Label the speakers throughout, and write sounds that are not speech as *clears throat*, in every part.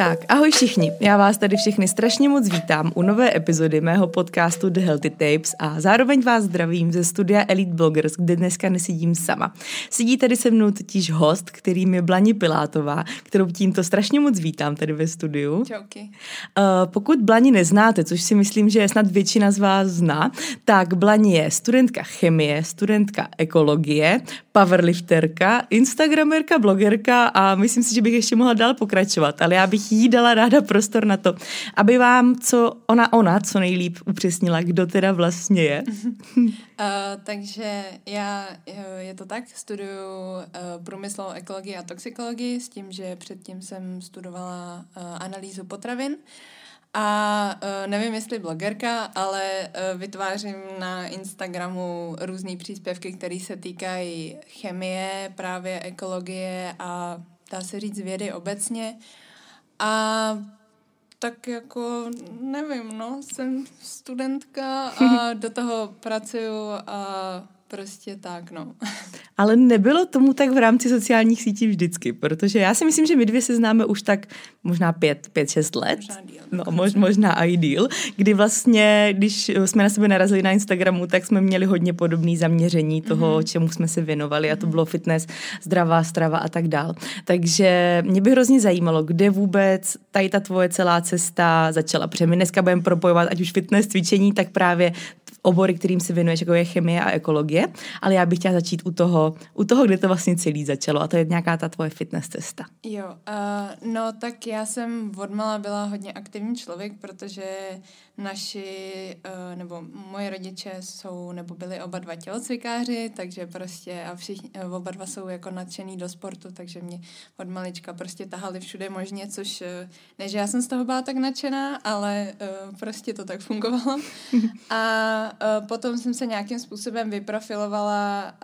Speaker 1: Tak, ahoj všichni. Já vás tady všechny strašně moc vítám u nové epizody mého podcastu The Healthy Tapes a zároveň vás zdravím ze studia Elite Bloggers, kde dneska nesedím sama. Sedí tady se mnou totiž host, kterým je Blani Pilátová, kterou tímto strašně moc vítám tady ve studiu.
Speaker 2: Čauky.
Speaker 1: Uh, pokud Blani neznáte, což si myslím, že snad většina z vás zná, tak Blani je studentka chemie, studentka ekologie, powerlifterka, instagramerka, blogerka a myslím si, že bych ještě mohla dál pokračovat, ale já bych jí dala ráda prostor na to, aby vám co ona, ona co nejlíp upřesnila, kdo teda vlastně je.
Speaker 2: uh, *laughs* takže já, je to tak, studuju uh, průmyslovou ekologii a toxikologii s tím, že předtím jsem studovala uh, analýzu potravin. A uh, nevím, jestli blogerka, ale uh, vytvářím na Instagramu různé příspěvky, které se týkají chemie, právě ekologie a dá se říct vědy obecně. A tak jako, nevím, no, jsem studentka a *laughs* do toho pracuju a prostě tak, no. *laughs*
Speaker 1: Ale nebylo tomu tak v rámci sociálních sítí vždycky, protože já si myslím, že my dvě se známe už tak možná pět, pět šest let. No, mož, možná i díl, kdy vlastně, když jsme na sebe narazili na Instagramu, tak jsme měli hodně podobné zaměření toho, mm-hmm. čemu jsme se věnovali a to bylo fitness, zdravá strava a tak dál. Takže mě by hrozně zajímalo, kde vůbec tady ta tvoje celá cesta začala, protože my dneska budeme propojovat ať už fitness, cvičení, tak právě obory, kterým se věnuješ, jako je chemie a ekologie, ale já bych chtěla začít u toho, u toho, kde to vlastně celý začalo a to je nějaká ta tvoje fitness cesta.
Speaker 2: Jo, uh, no tak já jsem odmala byla hodně aktivní člověk, protože naši, uh, nebo moji rodiče jsou, nebo byli oba dva tělocvikáři, takže prostě a všichni, uh, oba dva jsou jako nadšený do sportu, takže mě od malička prostě tahali všude možně, což uh, ne, že já jsem z toho byla tak nadšená, ale prostě to tak fungovalo. *laughs* a potom jsem se nějakým způsobem vyprofilovala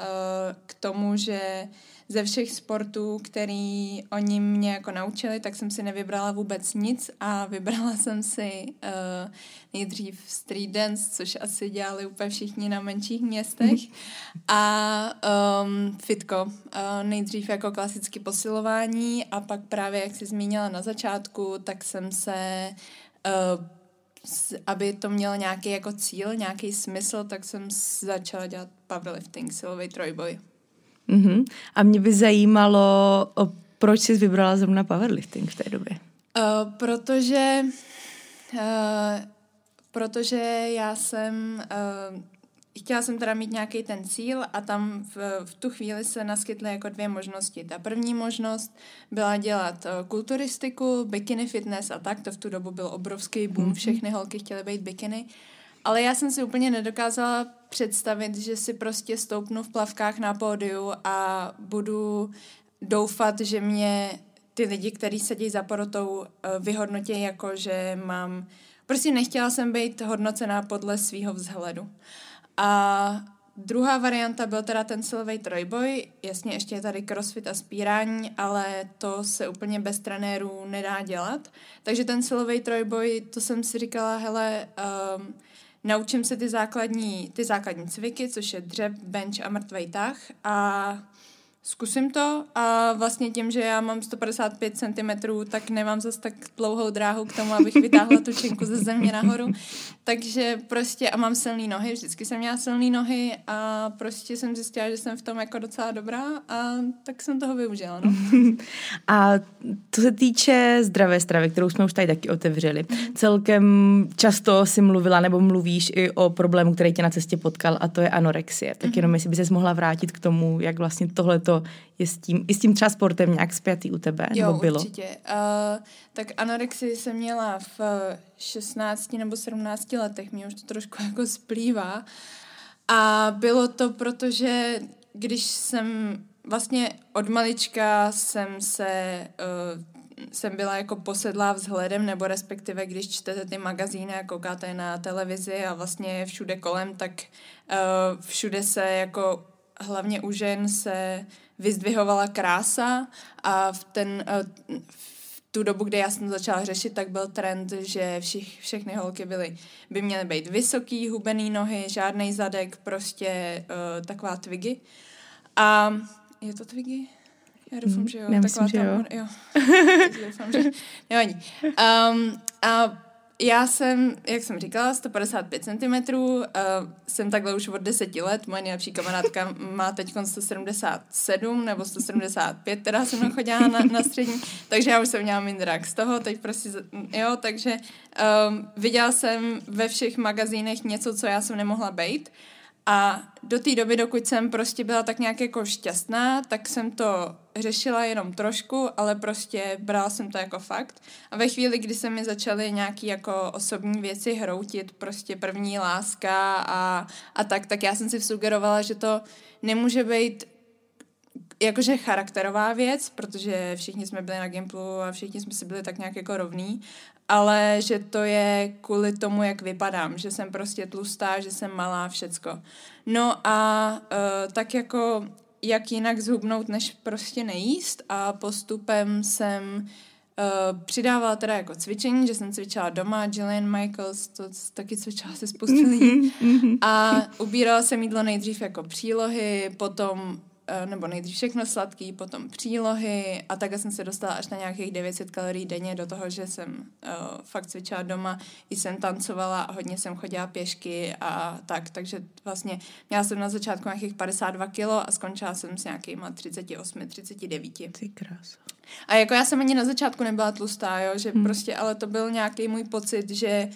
Speaker 2: k tomu, že ze všech sportů, který oni mě jako naučili, tak jsem si nevybrala vůbec nic a vybrala *laughs* jsem si uh, nejdřív street dance, což asi dělali úplně všichni na menších městech *laughs* a um, fitko. Uh, nejdřív jako klasické posilování a pak právě, jak jsi zmínila na začátku, tak jsem se uh, aby to mělo nějaký jako cíl, nějaký smysl, tak jsem začala dělat powerlifting, silový trojboj.
Speaker 1: Mm-hmm. A mě by zajímalo, proč jsi vybrala zrovna powerlifting v té době?
Speaker 2: Uh, protože uh, protože já jsem uh, chtěla jsem teda mít nějaký ten cíl a tam v, v tu chvíli se naskytly jako dvě možnosti. Ta první možnost byla dělat uh, kulturistiku, bikini fitness a tak, to v tu dobu byl obrovský boom, mm-hmm. všechny holky chtěly být bikiny. Ale já jsem si úplně nedokázala představit, že si prostě stoupnu v plavkách na pódiu a budu doufat, že mě ty lidi, kteří sedí za porotou, eh, vyhodnotí jako, že mám... Prostě nechtěla jsem být hodnocená podle svého vzhledu. A druhá varianta byl teda ten silový trojboj, jasně ještě je tady crossfit a spírání, ale to se úplně bez trenérů nedá dělat. Takže ten silový trojboj, to jsem si říkala, hele, um, naučím se ty základní, ty základní cviky, což je dřep, bench a mrtvej tah a zkusím to a vlastně tím, že já mám 155 cm, tak nemám zase tak dlouhou dráhu k tomu, abych vytáhla tu činku ze země nahoru. Takže prostě a mám silné nohy, vždycky jsem měla silné nohy a prostě jsem zjistila, že jsem v tom jako docela dobrá a tak jsem toho využila. No. *laughs*
Speaker 1: a to se týče zdravé stravy, kterou jsme už tady taky otevřeli, celkem často si mluvila nebo mluvíš i o problému, který tě na cestě potkal a to je anorexie. Tak mhm. jenom jestli by se mohla vrátit k tomu, jak vlastně je s tím, i s tím třeba sportem nějak spjatý u tebe?
Speaker 2: Jo,
Speaker 1: nebo bylo?
Speaker 2: určitě. Uh, tak anorexii jsem měla v 16 nebo 17 letech, mě už to trošku *laughs* jako splývá. A bylo to proto, že když jsem vlastně od malička jsem se uh, jsem byla jako posedlá vzhledem, nebo respektive když čtete ty magazíny a koukáte na televizi a vlastně všude kolem, tak uh, všude se jako hlavně u žen se vyzdvihovala krása a v ten uh, v tu dobu, kdy já jsem začala řešit, tak byl trend, že všich, všechny holky byly, by měly být vysoký, hubený nohy, žádný zadek, prostě uh, taková twigy. A je to twigy? *laughs* Já doufám, že jo.
Speaker 1: Nemyslím,
Speaker 2: Taková
Speaker 1: že jo.
Speaker 2: ta- jo. doufám, že nevadí. Um, a já jsem, jak jsem říkala, 155 cm, uh, jsem takhle už od 10 let, moje nejlepší kamarádka má teď 177 nebo 175, teda jsem mnou chodila na, na střední, takže já už jsem měla mindrak z toho, teď prostě, jo, takže um, viděla jsem ve všech magazínech něco, co já jsem nemohla bejt a do té doby, dokud jsem prostě byla tak nějak jako šťastná, tak jsem to řešila jenom trošku, ale prostě brala jsem to jako fakt. A ve chvíli, kdy se mi začaly nějaký jako osobní věci hroutit, prostě první láska a, a tak, tak já jsem si sugerovala, že to nemůže být jakože charakterová věc, protože všichni jsme byli na Gimplu a všichni jsme si byli tak nějak jako rovní, ale že to je kvůli tomu, jak vypadám, že jsem prostě tlustá, že jsem malá, všecko. No a uh, tak jako jak jinak zhubnout, než prostě nejíst a postupem jsem Uh, přidávala teda jako cvičení, že jsem cvičila doma, Jillian Michaels, to taky cvičila se spoustu lidí. A ubírala jsem jídlo nejdřív jako přílohy, potom nebo nejdřív všechno sladký, potom přílohy a takhle jsem se dostala až na nějakých 900 kalorií denně do toho, že jsem uh, fakt cvičila doma, i jsem tancovala a hodně jsem chodila pěšky a tak, takže vlastně měla jsem na začátku nějakých 52 kilo a skončila jsem s nějakýma 38, 39.
Speaker 1: Ty krása.
Speaker 2: A jako já jsem ani na začátku nebyla tlustá, jo, že hmm. prostě, ale to byl nějaký můj pocit, že uh,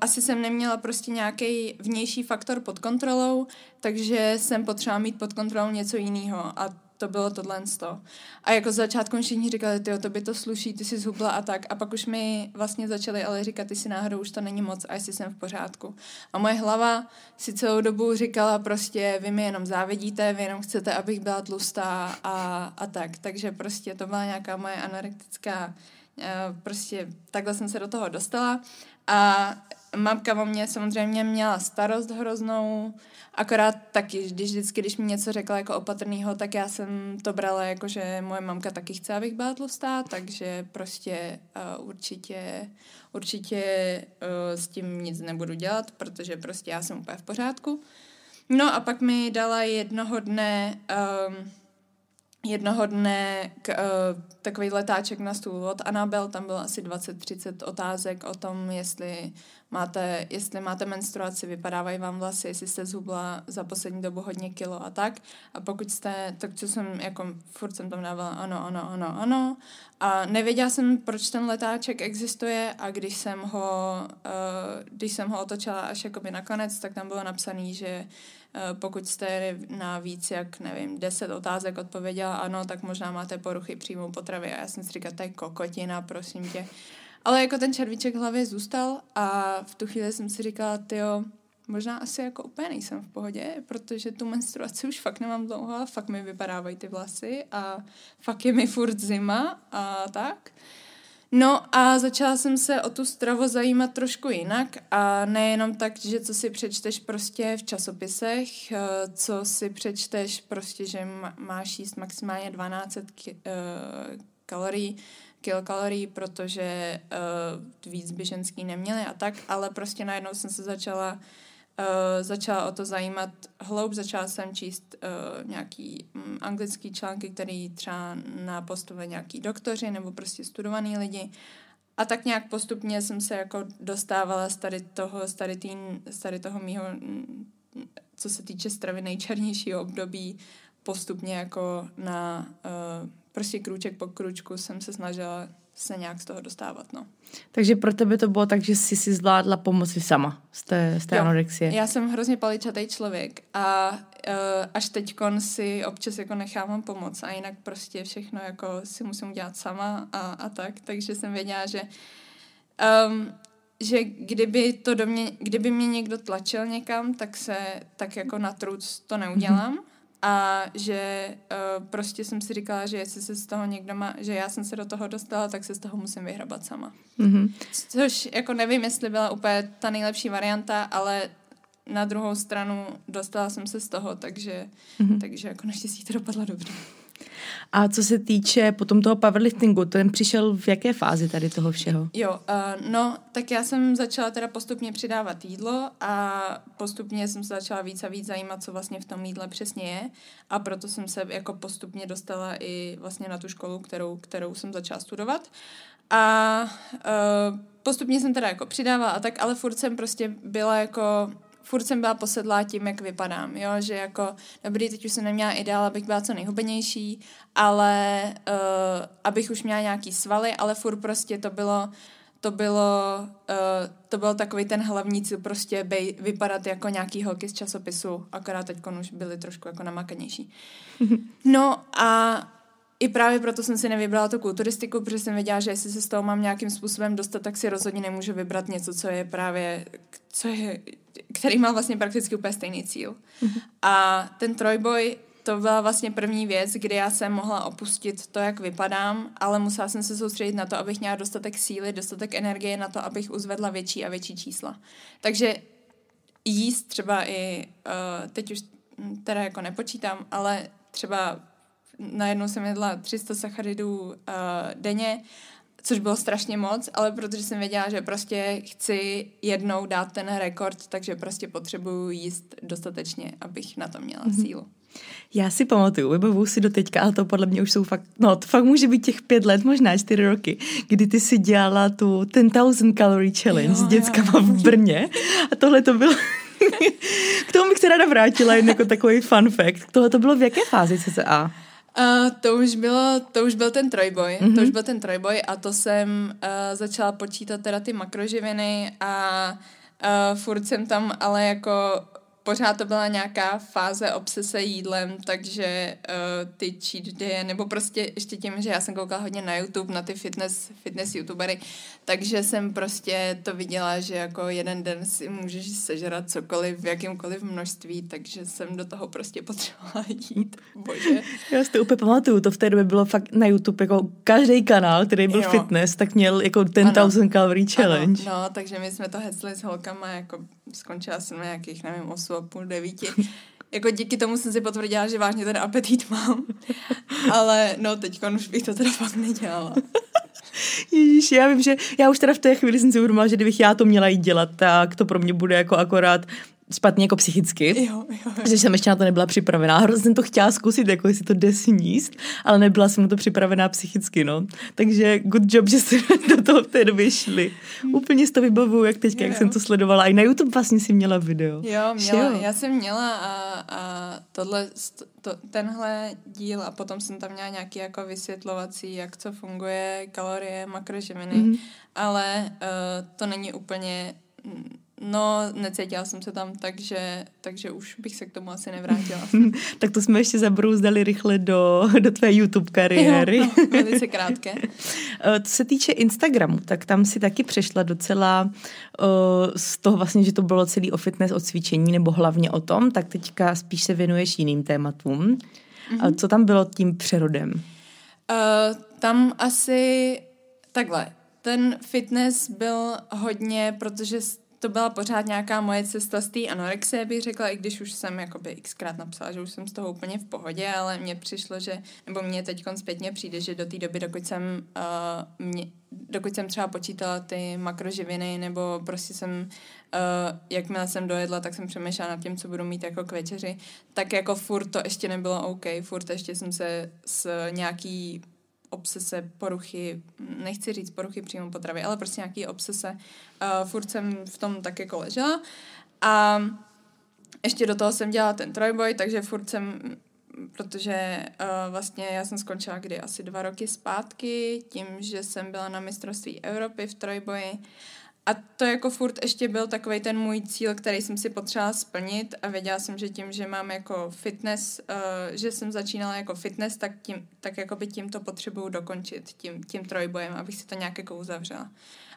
Speaker 2: asi jsem neměla prostě nějaký vnější faktor pod kontrolou, takže jsem potřeba mít pod kontrolou něco jiného a to bylo tohle to. A jako začátku všichni říkali, ty to by to sluší, ty jsi zhubla a tak. A pak už mi vlastně začali ale říkat, ty si náhodou už to není moc a jestli jsem v pořádku. A moje hlava si celou dobu říkala prostě, vy mi jenom závidíte, vy jenom chcete, abych byla tlustá a, a tak. Takže prostě to byla nějaká moje anorektická, eh, prostě takhle jsem se do toho dostala. A mamka o mě samozřejmě měla starost hroznou, akorát taky, když vždycky, když mi něco řekla jako opatrnýho, tak já jsem to brala jako, že moje mamka taky chce, abych byla tlustá, takže prostě uh, určitě, určitě uh, s tím nic nebudu dělat, protože prostě já jsem úplně v pořádku. No a pak mi dala jednoho dne um, jednoho dne k, uh, takový letáček na stůl od Anabel, tam bylo asi 20-30 otázek o tom, jestli máte, jestli máte menstruaci, vypadávají vám vlasy, jestli jste zhubla za poslední dobu hodně kilo a tak. A pokud jste, tak co jsem, jako furt jsem tam dávala ano, ano, ano, ano. A nevěděla jsem, proč ten letáček existuje a když jsem ho, uh, když jsem ho otočila až jakoby nakonec, tak tam bylo napsané, že uh, pokud jste na víc jak, nevím, 10 otázek odpověděla ano, tak možná máte poruchy příjmu potravy. A já jsem si říkala, to je kokotina, prosím tě. Ale jako ten červíček v hlavě zůstal a v tu chvíli jsem si říkala, tyjo, možná asi jako úplně nejsem v pohodě, protože tu menstruaci už fakt nemám dlouho a fakt mi vypadávají ty vlasy a fakt je mi furt zima a tak. No a začala jsem se o tu stravu zajímat trošku jinak a nejenom tak, že co si přečteš prostě v časopisech, eh, co si přečteš prostě, že máš jíst maximálně 12 ki- uh, kalorií, kilokalorií, protože uh, víc by ženský neměli a tak, ale prostě najednou jsem se začala uh, začala o to zajímat hloub, začala jsem číst uh, nějaký um, anglický články, který třeba na postové nějaký doktoři nebo prostě studovaný lidi. A tak nějak postupně jsem se jako dostávala z tady toho, z tady, tý, z tady toho mýho, mm, co se týče stravy nejčernějšího období, postupně jako na uh, prostě krůček po krůčku jsem se snažila se nějak z toho dostávat, no.
Speaker 1: Takže pro tebe to bylo tak, že jsi si zvládla pomoci sama z té, z té
Speaker 2: Jo.
Speaker 1: anorexie.
Speaker 2: Já jsem hrozně paličatý člověk a uh, až teď si občas jako nechávám pomoc a jinak prostě všechno jako si musím udělat sama a, a tak, takže jsem věděla, že um, že kdyby to do mě, kdyby mě někdo tlačil někam, tak se tak jako na truc to neudělám. Mm-hmm. A že uh, prostě jsem si říkala, že jestli se z toho někdo má, že já jsem se do toho dostala, tak se z toho musím vyhrabat sama.
Speaker 1: Mm-hmm.
Speaker 2: Což jako nevím, jestli byla úplně ta nejlepší varianta, ale na druhou stranu dostala jsem se z toho, takže, mm-hmm. takže jako naštěstí to dopadlo dobře.
Speaker 1: A co se týče potom toho powerliftingu, ten přišel v jaké fázi tady toho všeho?
Speaker 2: Jo, uh, no, tak já jsem začala teda postupně přidávat jídlo a postupně jsem se začala víc a víc zajímat, co vlastně v tom jídle přesně je a proto jsem se jako postupně dostala i vlastně na tu školu, kterou, kterou jsem začala studovat. A uh, postupně jsem teda jako přidávala a tak, ale furt jsem prostě byla jako furt jsem byla posedlá tím, jak vypadám, jo, že jako, dobrý, teď už jsem neměla ideál, abych byla co nejhubenější, ale uh, abych už měla nějaký svaly, ale furt prostě to bylo, to bylo, uh, to byl takový ten hlavní cíl, prostě bej, vypadat jako nějaký holky z časopisu, akorát teď už byly trošku jako namakanější. *laughs* No a i právě proto jsem si nevybrala tu kulturistiku, protože jsem věděla, že jestli se z toho mám nějakým způsobem dostat, tak si rozhodně nemůžu vybrat něco, co je právě, co je, který má vlastně prakticky úplně stejný cíl. Mm-hmm. A ten trojboj, to byla vlastně první věc, kdy já jsem mohla opustit to, jak vypadám, ale musela jsem se soustředit na to, abych měla dostatek síly, dostatek energie na to, abych uzvedla větší a větší čísla. Takže jíst třeba i, uh, teď už teda jako nepočítám, ale třeba najednou jsem jedla 300 sacharidů uh, denně, což bylo strašně moc, ale protože jsem věděla, že prostě chci jednou dát ten rekord, takže prostě potřebuju jíst dostatečně, abych na to měla mm-hmm. sílu.
Speaker 1: Já si pamatuju, vybavuju si do teďka, ale to podle mě už jsou fakt, no to fakt může být těch pět let, možná čtyři roky, kdy ty si dělala tu 10,000 calorie challenge jo, s dětskama jo. v Brně a tohle to bylo *laughs* k tomu bych se ráda vrátila jen jako takový fun fact. Tohle to bylo v jaké fázi CCA?
Speaker 2: Uh, to už bylo, to už byl ten trojboj, mm-hmm. to už byl ten trojboj a to jsem uh, začala počítat teda ty makroživiny a uh, furt jsem tam ale jako pořád to byla nějaká fáze obsese jídlem, takže uh, ty cheat day, nebo prostě ještě tím, že já jsem koukala hodně na YouTube, na ty fitness, fitness youtubery, takže jsem prostě to viděla, že jako jeden den si můžeš sežrat cokoliv v jakýmkoliv množství, takže jsem do toho prostě potřebovala jít. Bože. *laughs*
Speaker 1: Já si to úplně pamatuju, to v té době bylo fakt na YouTube, jako každý kanál, který byl jo. fitness, tak měl jako ten 1000 calorie challenge.
Speaker 2: Ano, no, takže my jsme to hecli s holkama, jako skončila jsem na nějakých, nevím, 8 a půl, 9. jako díky tomu jsem si potvrdila, že vážně ten apetit mám. Ale no, teď už bych to teda fakt nedělala.
Speaker 1: Ježíš, já vím, že já už teda v té chvíli jsem si uvědomila, že kdybych já to měla jít dělat, tak to pro mě bude jako akorát špatně jako psychicky,
Speaker 2: jo, jo, jo.
Speaker 1: že jsem ještě na to nebyla připravená. Hrozně jsem to chtěla zkusit, jako jestli to jde sníst, ale nebyla jsem na to připravená psychicky, no. Takže good job, že jste *laughs* do toho v té době šli. Hmm. Úplně si to vybavuju, jak teďka, jo, jak jsem to sledovala. I na YouTube vlastně si měla video.
Speaker 2: Jo, měla, jo. já jsem měla a, a tohle, to, tenhle díl a potom jsem tam měla nějaký jako vysvětlovací, jak co funguje, kalorie, makroživiny, mm-hmm. ale uh, to není úplně No, necítila jsem se tam, takže, takže už bych se k tomu asi nevrátila. *laughs*
Speaker 1: tak to jsme ještě zabrouzdali rychle do, do tvé YouTube kariéry.
Speaker 2: Jo, no, velice krátké. *laughs*
Speaker 1: Eh, co se týče Instagramu, tak tam si taky přešla docela uh, z toho vlastně, že to bylo celý o fitness, o cvičení, nebo hlavně o tom, tak teďka spíš se věnuješ jiným tématům. Mm-hmm. Co tam bylo tím přerodem?
Speaker 2: Uh, tam asi takhle. Ten fitness byl hodně, protože to byla pořád nějaká moje cesta z té anorexie, bych řekla, i když už jsem jakoby xkrát napsala, že už jsem z toho úplně v pohodě, ale mně přišlo, že, nebo mně teď zpětně přijde, že do té doby, dokud jsem, uh, mě, dokud jsem třeba počítala ty makroživiny, nebo prostě jsem, uh, jakmile jsem dojedla, tak jsem přemýšlela nad tím, co budu mít jako k večeři, tak jako furt to ještě nebylo OK, furt ještě jsem se s nějaký obsese, poruchy, nechci říct poruchy přímo potravy, ale prostě nějaký obsese. Uh, furt jsem v tom tak jako ležela. A ještě do toho jsem dělala ten trojboj, takže furt jsem, protože uh, vlastně já jsem skončila kdy asi dva roky zpátky, tím, že jsem byla na mistrovství Evropy v trojboji a to jako furt ještě byl takový ten můj cíl, který jsem si potřebovala splnit a věděla jsem, že tím, že mám jako fitness, uh, že jsem začínala jako fitness, tak, tím, tak jako by tím to potřebuju dokončit, tím, tím trojbojem, abych si to nějak jako uzavřela.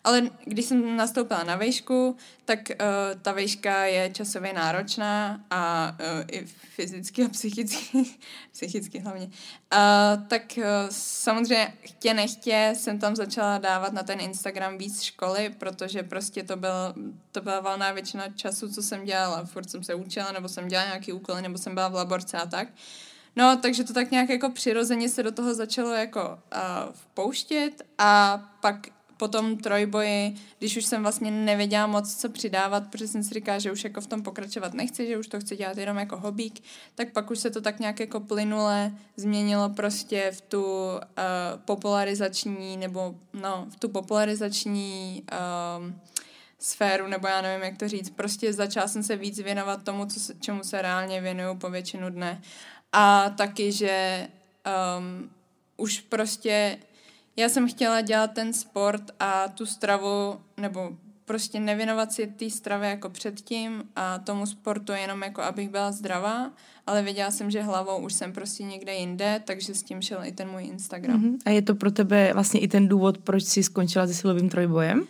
Speaker 2: Ale když jsem nastoupila na vejšku, tak uh, ta vejška je časově náročná a uh, i fyzicky a psychicky, *laughs* psychicky hlavně. Uh, tak uh, samozřejmě chtě nechtě jsem tam začala dávat na ten Instagram víc školy, protože prostě to, byl, to byla valná většina času, co jsem dělala. Furt jsem se učila, nebo jsem dělala nějaký úkoly, nebo jsem byla v laborce a tak. No, takže to tak nějak jako přirozeně se do toho začalo jako uh, vpouštět a pak po tom trojboji, když už jsem vlastně nevěděla moc, co přidávat, protože jsem si říkala, že už jako v tom pokračovat nechci, že už to chci dělat jenom jako hobík, tak pak už se to tak nějak jako plynule změnilo prostě v tu uh, popularizační, nebo no, v tu popularizační um, sféru, nebo já nevím, jak to říct. Prostě začala jsem se víc věnovat tomu, co čemu se reálně věnuju po většinu dne. A taky, že um, už prostě já jsem chtěla dělat ten sport a tu stravu, nebo prostě nevěnovat si té stravě jako předtím a tomu sportu jenom jako abych byla zdravá, ale věděla jsem, že hlavou už jsem prostě někde jinde, takže s tím šel i ten můj Instagram.
Speaker 1: Mm-hmm. A je to pro tebe vlastně i ten důvod, proč jsi skončila se silovým trojbojem?
Speaker 2: Uh,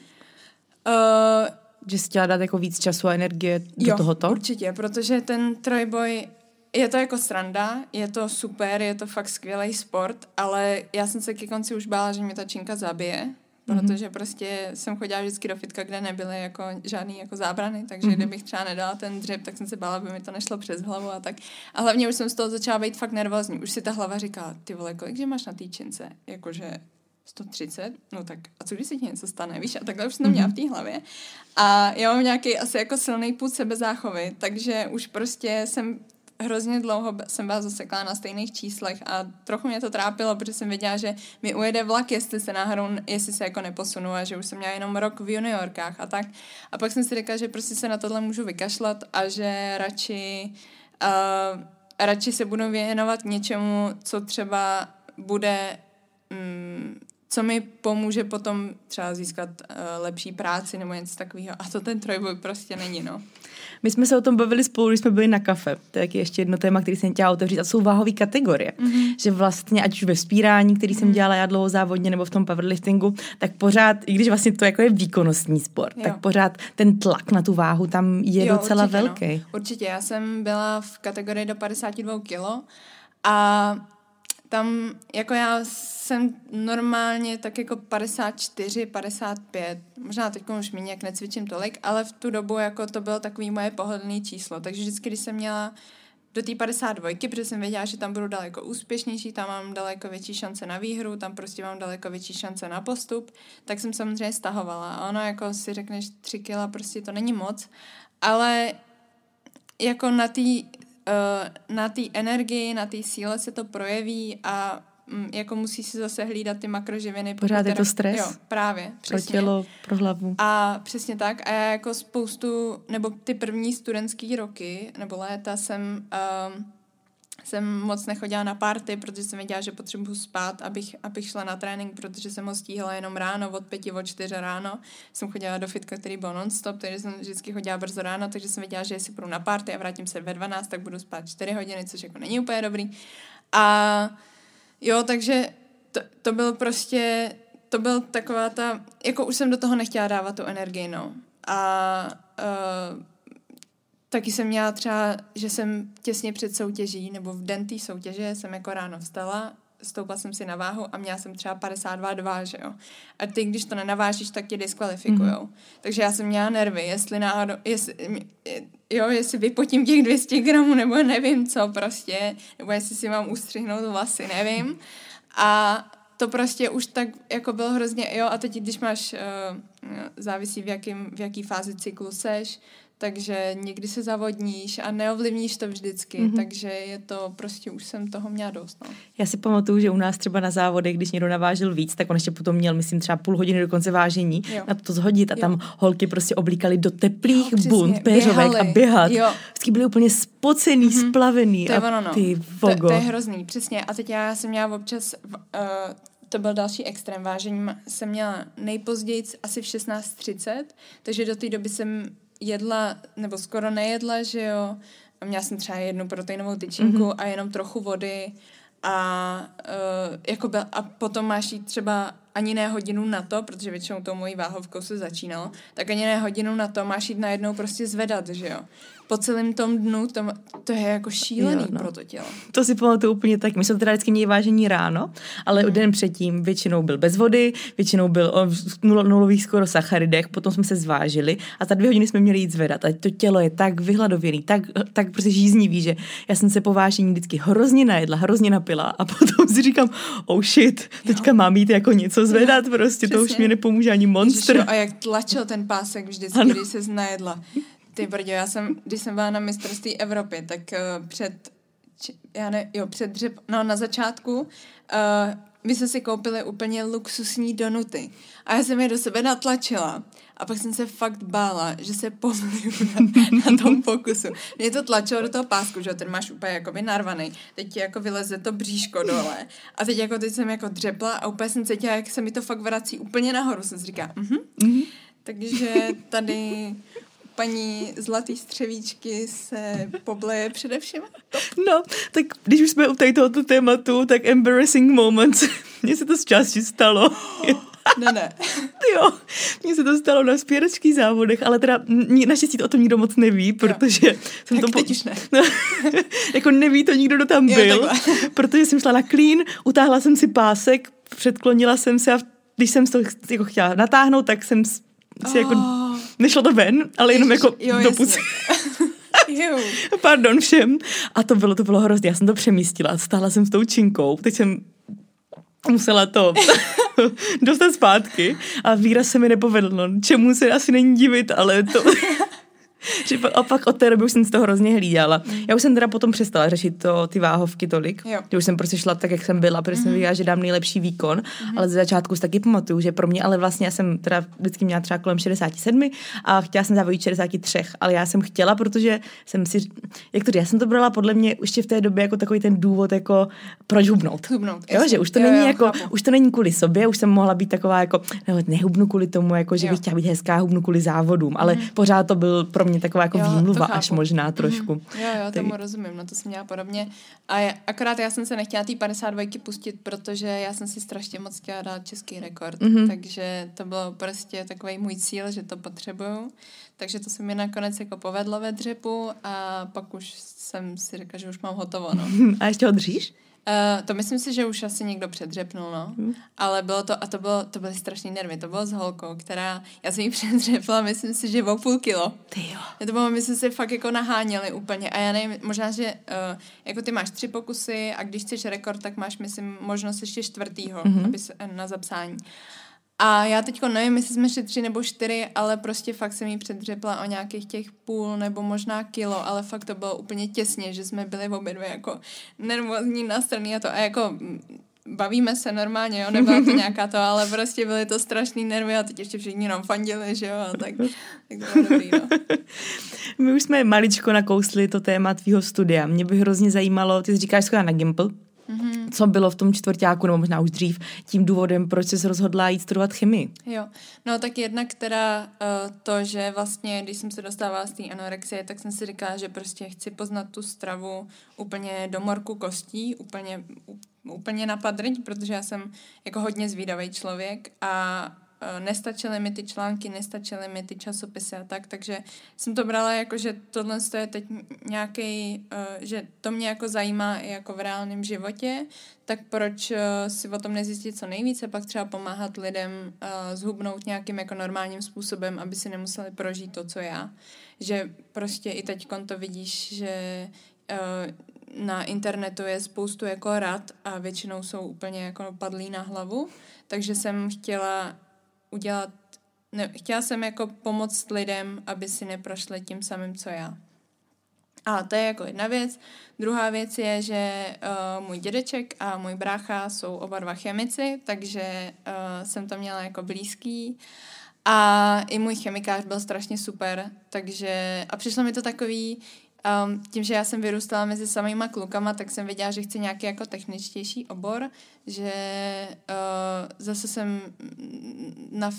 Speaker 1: že jsi chtěla dát jako víc času a energie do
Speaker 2: jo,
Speaker 1: tohoto?
Speaker 2: určitě, protože ten trojboj je to jako sranda, je to super, je to fakt skvělý sport, ale já jsem se ke konci už bála, že mě ta činka zabije, mm-hmm. protože prostě jsem chodila vždycky do fitka, kde nebyly jako žádný jako zábrany, takže mm-hmm. kdybych třeba nedala ten dřep, tak jsem se bála, aby mi to nešlo přes hlavu a tak. A hlavně už jsem z toho začala být fakt nervózní. Už si ta hlava říká, ty vole, kolik že máš na té čince? Jakože 130, no tak a co když se ti něco stane, víš? A takhle už jsem to měla v té hlavě. A já mám nějaký asi jako silný půd sebezáchovy, takže už prostě jsem hrozně dlouho jsem byla zaseklá na stejných číslech a trochu mě to trápilo, protože jsem věděla, že mi ujede vlak, jestli se náhodou, jestli se jako neposunu a že už jsem měla jenom rok v juniorkách a tak. A pak jsem si řekla, že prostě se na tohle můžu vykašlat a že radši, uh, radši se budu věnovat něčemu, co třeba bude um, co mi pomůže potom třeba získat uh, lepší práci nebo něco takového. A to ten trojboj prostě není, no.
Speaker 1: My jsme se o tom bavili spolu, když jsme byli na kafe. To je ještě jedno téma, který jsem chtěla otevřít. A jsou váhové kategorie. Mm-hmm. Že vlastně, ať už ve spírání, který mm-hmm. jsem mhm. dělala já dlouho závodně, nebo v tom powerliftingu, tak pořád, i když vlastně to jako je výkonnostní sport, jo. tak pořád ten tlak na tu váhu tam je jo, docela určitě, no. velký.
Speaker 2: No. Určitě, já jsem byla v kategorii do 52 kilo a tam jako já jsem normálně tak jako 54, 55, možná teď už mi nějak necvičím tolik, ale v tu dobu jako to bylo takový moje pohodlné číslo, takže vždycky, když jsem měla do té 52, protože jsem věděla, že tam budu daleko úspěšnější, tam mám daleko větší šance na výhru, tam prostě mám daleko větší šance na postup, tak jsem samozřejmě stahovala. A ono jako si řekneš 3 kila, prostě to není moc, ale jako na té na té energii, na té síle se to projeví a um, jako musí si zase hlídat ty makroživiny.
Speaker 1: Pořád je to stres?
Speaker 2: Jo, právě.
Speaker 1: Přesně. Pro tělo, pro hlavu.
Speaker 2: A přesně tak. A já jako spoustu, nebo ty první studentské roky, nebo léta jsem... Uh, jsem moc nechodila na party, protože jsem věděla, že potřebuji spát, abych, abych šla na trénink, protože jsem ho stíhala jenom ráno, od pěti, od čtyři ráno. Jsem chodila do fitka, který byl non-stop, takže jsem vždycky chodila brzo ráno, takže jsem věděla, že jestli půjdu na party a vrátím se ve 12, tak budu spát 4 hodiny, což jako není úplně dobrý. A jo, takže to, to bylo prostě, to byl taková ta, jako už jsem do toho nechtěla dávat tu energii, no. A uh, Taky jsem měla třeba, že jsem těsně před soutěží, nebo v den té soutěže jsem jako ráno vstala, stoupla jsem si na váhu a měla jsem třeba 52,2, že jo. A ty, když to nenavážíš, tak tě diskvalifikujou. Mm. Takže já jsem měla nervy, jestli náhodou, jestli, jo, jestli vypotím těch 200 gramů, nebo nevím co prostě, nebo jestli si mám ustřihnout vlasy, nevím. A to prostě už tak jako bylo hrozně, jo, a teď, když máš, uh, závisí v, jakým, v jaký fázi cyklu seš, takže někdy se zavodníš a neovlivníš to vždycky, mm-hmm. takže je to prostě už jsem toho měla dost. No.
Speaker 1: Já si pamatuju, že u nás třeba na závodech, když někdo navážil víc, tak on ještě potom měl, myslím, třeba půl hodiny do konce vážení jo. na to zhodit a jo. tam holky prostě oblíkali do teplých jo, bund, péřovek a běhat. Jo. Vždycky byly úplně spocený, mm-hmm. splavený.
Speaker 2: To je ono, no. Ty vogo. To, to je hrozný, přesně. A teď já jsem měla občas uh, to byl další extrém. Vážení jsem měla nejpozději asi v 16.30, takže do té doby jsem jedla, nebo skoro nejedla, že jo. A měla jsem třeba jednu proteinovou tyčinku mm-hmm. a jenom trochu vody a, uh, jako byl, a potom máš jít třeba ani ne hodinu na to, protože většinou tou mojí váhovkou se začínalo, tak ani ne hodinu na to máš jít najednou prostě zvedat, že jo. po celém tom dnu, to, to je jako šílený jo, no. pro to tělo.
Speaker 1: To si pamatuju úplně tak. My jsme teda vždycky měli vážení ráno, ale hmm. den předtím většinou byl bez vody, většinou byl o nulových skoro sacharidech, potom jsme se zvážili a za dvě hodiny jsme měli jít zvedat. A to tělo je tak vyhladověný, tak, tak prostě žíznivý, že já jsem se po vážení vždycky hrozně najedla, hrozně napila a *laughs* potom si říkám, oh shit, teďka jo. mám jít jako něco zvedat, jo, prostě přesně. to už mi nepomůže ani monster.
Speaker 2: Ježiš, a jak tlačil ten pásek vždycky, ano. když se najedla. Ty brdě, já jsem, když jsem byla na mistrovství Evropy, tak uh, před, či, já ne, jo, před dřep, no na začátku, uh, my jsme si koupili úplně luxusní donuty. A já jsem je do sebe natlačila. A pak jsem se fakt bála, že se pomliju na, na tom pokusu. Mě to tlačilo do toho pásku, že ten máš úplně jakoby narvaný. Teď ti jako vyleze to bříško dole. A teď jako teď jsem jako dřepla a úplně jsem cítila, jak se mi to fakt vrací úplně nahoru. Jsem si říká, mhm. Mm-hmm. Takže tady paní Zlatý střevíčky se pobleje především.
Speaker 1: No, tak když už jsme u tady tohoto tématu, tak embarrassing moments. *laughs* Mně se to z části stalo. *gasps*
Speaker 2: Ne, ne. *laughs*
Speaker 1: Jo, mně se to stalo na spěračských závodech, ale teda naštěstí to o tom nikdo moc neví, protože jo.
Speaker 2: jsem
Speaker 1: tak
Speaker 2: to... teď už ne.
Speaker 1: No, *laughs* jako neví to nikdo, kdo tam jo, byl, takhle. protože jsem šla na klín, utáhla jsem si pásek, předklonila jsem se a když jsem to jako chtěla natáhnout, tak jsem si oh. jako nešlo to ven, ale jenom jako jo, do pusy. *laughs* Pardon všem. A to bylo, to bylo hrozně. Já jsem to přemístila. Stála jsem s tou činkou. Teď jsem musela to *laughs* dostat zpátky a výraz se mi nepovedl. No, čemu se asi není divit, ale to... *laughs* že a pak od té doby už jsem si to hrozně hlídala. Mm. Já už jsem teda potom přestala řešit to, ty váhovky tolik, jo. že už jsem prostě šla tak, jak jsem byla, protože mm. jsem mhm. věděla, že dám nejlepší výkon, mm. ale ze začátku si taky pamatuju, že pro mě, ale vlastně já jsem teda vždycky měla třeba kolem 67 a chtěla jsem závodit 63, ale já jsem chtěla, protože jsem si, jak to já jsem to brala podle mě už v té době jako takový ten důvod, jako proč hubnout.
Speaker 2: Hubnout.
Speaker 1: Jo, že už to jo, není jo, jako, chápu. už to není kvůli sobě, už jsem mohla být taková jako, nehubnu kvůli tomu, jako, že jo. bych chtěla být hezká, hubnu kvůli závodům, ale mm. pořád to byl pro mě taková jako jo, výmluva až možná mhm. trošku. Mm.
Speaker 2: Jo, jo, tomu tak... rozumím, no to jsem měla podobně. A je, akorát já jsem se nechtěla té 52 pustit, protože já jsem si strašně moc chtěla dát český rekord, mm-hmm. takže to bylo prostě takový můj cíl, že to potřebuju. Takže to se mi nakonec jako povedlo ve dřepu a pak už jsem si řekla, že už mám hotovo, no. *laughs*
Speaker 1: A ještě ho držíš?
Speaker 2: Uh, to myslím si, že už asi někdo předřepnul, no. Hmm. Ale bylo to, a to, bylo, to byly strašný nervy. To bylo s holkou, která, já jsem jí *laughs* předřepla, myslím si, že o půl kilo.
Speaker 1: Ty jo.
Speaker 2: Já to bylo, my jsme se fakt jako naháněli úplně. A já nevím, možná, že uh, jako ty máš tři pokusy a když chceš rekord, tak máš, myslím, možnost ještě čtvrtýho mm-hmm. aby se, na zapsání. A já teď nevím, jestli jsme šli tři nebo čtyři, ale prostě fakt jsem jí předřepla o nějakých těch půl nebo možná kilo, ale fakt to bylo úplně těsně, že jsme byli v obě dvě jako nervózní, nastraný a to a jako bavíme se normálně, jo, nebyla to *laughs* nějaká to, ale prostě byly to strašný nervy a teď ještě všichni nám fandili, že jo, a tak, tak to bylo dobrý, no.
Speaker 1: My už jsme maličko nakousli to téma tvýho studia. Mě by hrozně zajímalo, ty jsi říkáš na Gimple, Mm-hmm. Co bylo v tom čtvrtáku, nebo možná už dřív, tím důvodem, proč jsi rozhodla jít studovat chemii?
Speaker 2: Jo, no tak jedna, která uh, to, že vlastně, když jsem se dostávala z té anorexie, tak jsem si říkala, že prostě chci poznat tu stravu úplně do morku kostí, úplně, úplně na padrť, protože já jsem jako hodně zvídavý člověk a nestačily mi ty články, nestačily mi ty časopisy a tak, takže jsem to brala jako, že tohle je teď nějaký, eh, že to mě jako zajímá i jako v reálném životě, tak proč eh, si o tom nezjistit co nejvíce, pak třeba pomáhat lidem zhubnout nějakým jako normálním způsobem, aby si nemuseli prožít to, co já. Že prostě i teď to vidíš, že na internetu je spoustu jako rad a většinou jsou úplně jako padlí na hlavu, takže jsem chtěla udělat, ne, chtěla jsem jako pomoct lidem, aby si neprošli tím samým, co já. A to je jako jedna věc. Druhá věc je, že uh, můj dědeček a můj brácha jsou oba dva chemici, takže uh, jsem to měla jako blízký. A i můj chemikář byl strašně super, takže a přišlo mi to takový, Um, tím, že já jsem vyrůstala mezi samýma klukama, tak jsem věděla, že chci nějaký jako techničtější obor, že uh, zase jsem na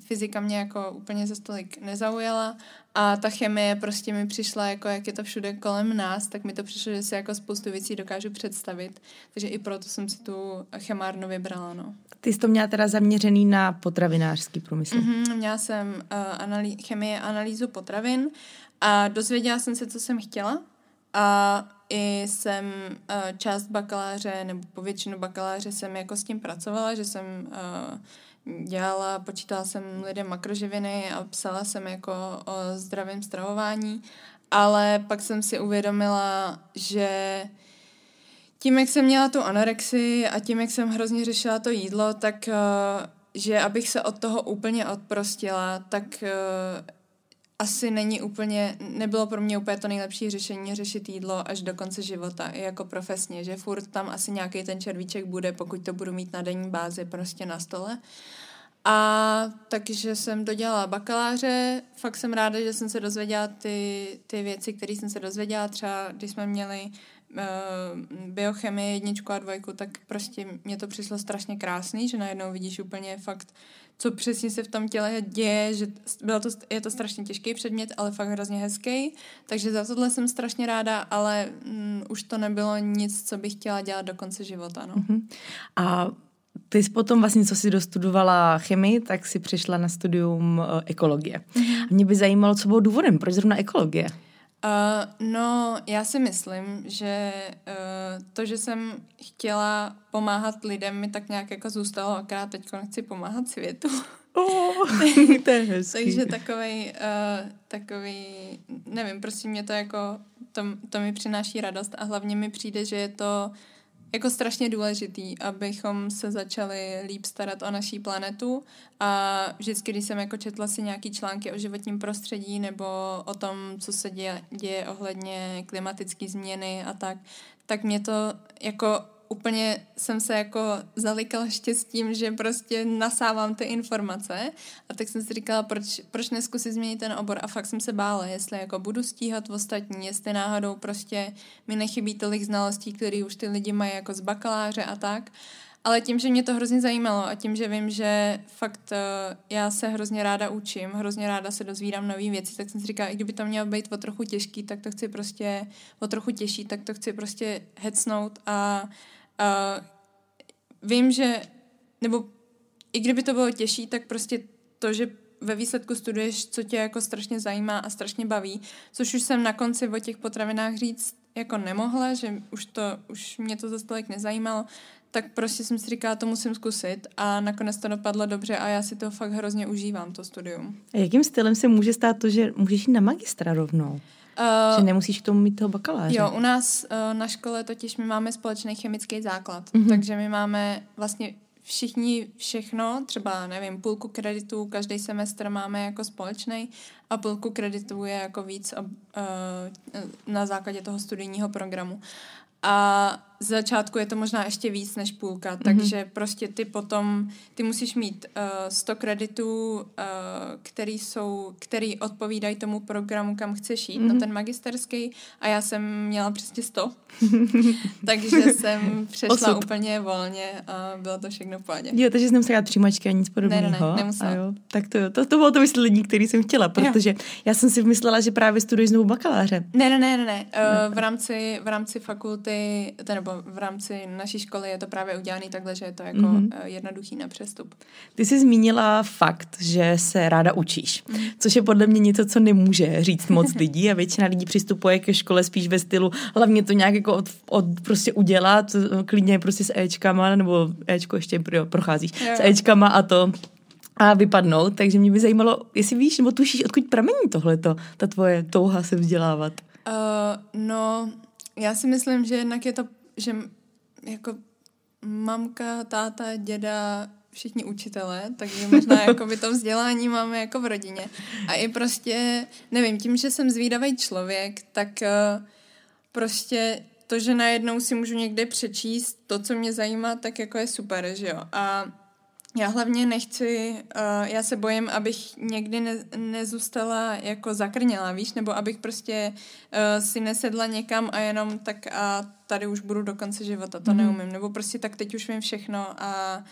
Speaker 2: fyzika mě jako úplně za stolik nezaujala a ta chemie prostě mi přišla jako, jak je to všude kolem nás, tak mi to přišlo, že si jako spoustu věcí dokážu představit, takže i proto jsem si tu chemárnu vybrala, no.
Speaker 1: Ty jsi to měla teda zaměřený na potravinářský průmysl.
Speaker 2: Mm-hmm, měla jsem uh, analý- chemie analýzu potravin A dozvěděla jsem se, co jsem chtěla. A i jsem uh, část bakaláře, nebo po většinu bakaláře jsem jako s tím pracovala, že jsem uh, dělala, počítala jsem lidem makroživiny a psala jsem jako o zdravém stravování, ale pak jsem si uvědomila, že tím, jak jsem měla tu anorexii a tím, jak jsem hrozně řešila to jídlo, tak uh, že abych se od toho úplně odprostila, tak asi není úplně, nebylo pro mě úplně to nejlepší řešení řešit jídlo až do konce života, i jako profesně, že furt tam asi nějaký ten červíček bude, pokud to budu mít na denní bázi prostě na stole. A takže jsem dodělala bakaláře, fakt jsem ráda, že jsem se dozvěděla ty, ty věci, které jsem se dozvěděla, třeba když jsme měli biochemii jedničku a dvojku, tak prostě mě to přišlo strašně krásný, že najednou vidíš úplně fakt co přesně se v tom těle děje, že bylo to, je to strašně těžký předmět, ale fakt hrozně hezký, takže za tohle jsem strašně ráda, ale mm, už to nebylo nic, co bych chtěla dělat do konce života. No. Uh-huh.
Speaker 1: A ty jsi potom vlastně, co jsi dostudovala chemii, tak si přišla na studium uh, ekologie. Uh-huh. Mě by zajímalo, co bylo důvodem, proč zrovna ekologie?
Speaker 2: Uh, no, já si myslím, že uh, to, že jsem chtěla pomáhat lidem, mi tak nějak jako zůstalo, akorát teď chci pomáhat světu.
Speaker 1: Oh, *laughs* to je hezký.
Speaker 2: Takže takový, uh, takový, nevím, prostě mě to jako, to, to mi přináší radost a hlavně mi přijde, že je to jako strašně důležitý, abychom se začali líp starat o naší planetu a vždycky, když jsem jako četla si nějaký články o životním prostředí nebo o tom, co se děje, děje ohledně klimatické změny a tak, tak mě to jako úplně jsem se jako zalikala štěstím, že prostě nasávám ty informace a tak jsem si říkala, proč, proč neskusit změnit ten obor a fakt jsem se bála, jestli jako budu stíhat v ostatní, jestli náhodou prostě mi nechybí tolik znalostí, které už ty lidi mají jako z bakaláře a tak. Ale tím, že mě to hrozně zajímalo a tím, že vím, že fakt uh, já se hrozně ráda učím, hrozně ráda se dozvídám nové věci, tak jsem si říkala, i kdyby to mělo být o trochu těžký, tak to chci prostě, o trochu těžší, tak to chci prostě hecnout a Uh, vím, že, nebo i kdyby to bylo těžší, tak prostě to, že ve výsledku studuješ, co tě jako strašně zajímá a strašně baví, což už jsem na konci o těch potravinách říct jako nemohla, že už, to, už mě to zase tolik nezajímalo, tak prostě jsem si říkala, to musím zkusit a nakonec to dopadlo dobře a já si to fakt hrozně užívám, to studium.
Speaker 1: A jakým stylem se může stát to, že můžeš jít na magistra rovnou? Uh, že nemusíš k tomu mít toho bakaláře.
Speaker 2: Jo, u nás uh, na škole totiž my máme společný chemický základ, uh-huh. takže my máme vlastně všichni všechno, třeba nevím, půlku kreditů každý semestr máme jako společný a půlku kreditů je jako víc uh, na základě toho studijního programu. A z začátku je to možná ještě víc než půlka, mm-hmm. takže prostě ty potom, ty musíš mít uh, 100 kreditů, uh, který jsou, který odpovídají tomu programu, kam chceš jít, mm-hmm. na ten magisterský a já jsem měla přesně 100, *laughs* takže jsem přešla Osud. úplně volně a bylo to všechno v pohodě.
Speaker 1: Jo, takže jsi nemusela přijímačky a nic podobného.
Speaker 2: Ne, ne, ne, nemusela.
Speaker 1: A jo, tak to, to, to bylo to vysvětlení, který jsem chtěla, protože jo. já jsem si myslela, že právě studuji znovu bakaláře.
Speaker 2: Ne, ne, ne, ne, ne. Uh, v rámci, v rámci fakulty, nebo v rámci naší školy je to právě udělané takhle, že je to jako mm-hmm. jednoduchý na přestup.
Speaker 1: Ty jsi zmínila fakt, že se ráda učíš, mm-hmm. což je podle mě něco, co nemůže říct moc *laughs* lidí a většina lidí přistupuje ke škole spíš ve stylu, hlavně to nějak jako od, od prostě udělat, klidně prostě s Ečkama, nebo Ečko ještě procházíš, jo. s Ečkama a to a vypadnout, takže mě by zajímalo, jestli víš nebo tušíš, odkud pramení tohleto, ta tvoje touha se vzdělávat.
Speaker 2: Uh, no, já si myslím, že jednak je to, že jako mamka, táta, děda, všichni učitelé, takže možná *laughs* jako by to vzdělání máme jako v rodině. A i prostě, nevím, tím, že jsem zvídavý člověk, tak uh, prostě to, že najednou si můžu někde přečíst to, co mě zajímá, tak jako je super, že jo. A já hlavně nechci, uh, já se bojím, abych někdy ne, nezůstala jako zakrněla, víš, nebo abych prostě uh, si nesedla někam a jenom tak a tady už budu do konce života, to mm. neumím, nebo prostě tak teď už vím všechno a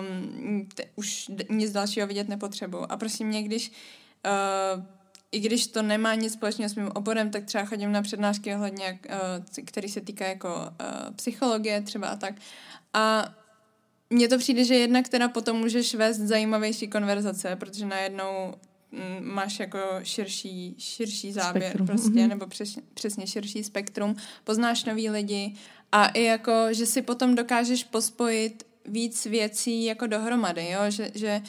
Speaker 2: um, te, už nic dalšího vidět nepotřebuji. A prostě mě, když uh, i když to nemá nic společného s mým oborem, tak třeba chodím na přednášky ohledně, uh, který se týká jako uh, psychologie třeba a tak. A mně to přijde, že jednak teda potom můžeš vést zajímavější konverzace, protože najednou mm, máš jako širší, širší záběr spektrum. prostě, mm-hmm. nebo přes, přesně širší spektrum, poznáš nový lidi a i jako, že si potom dokážeš pospojit víc věcí jako dohromady, jo, že, že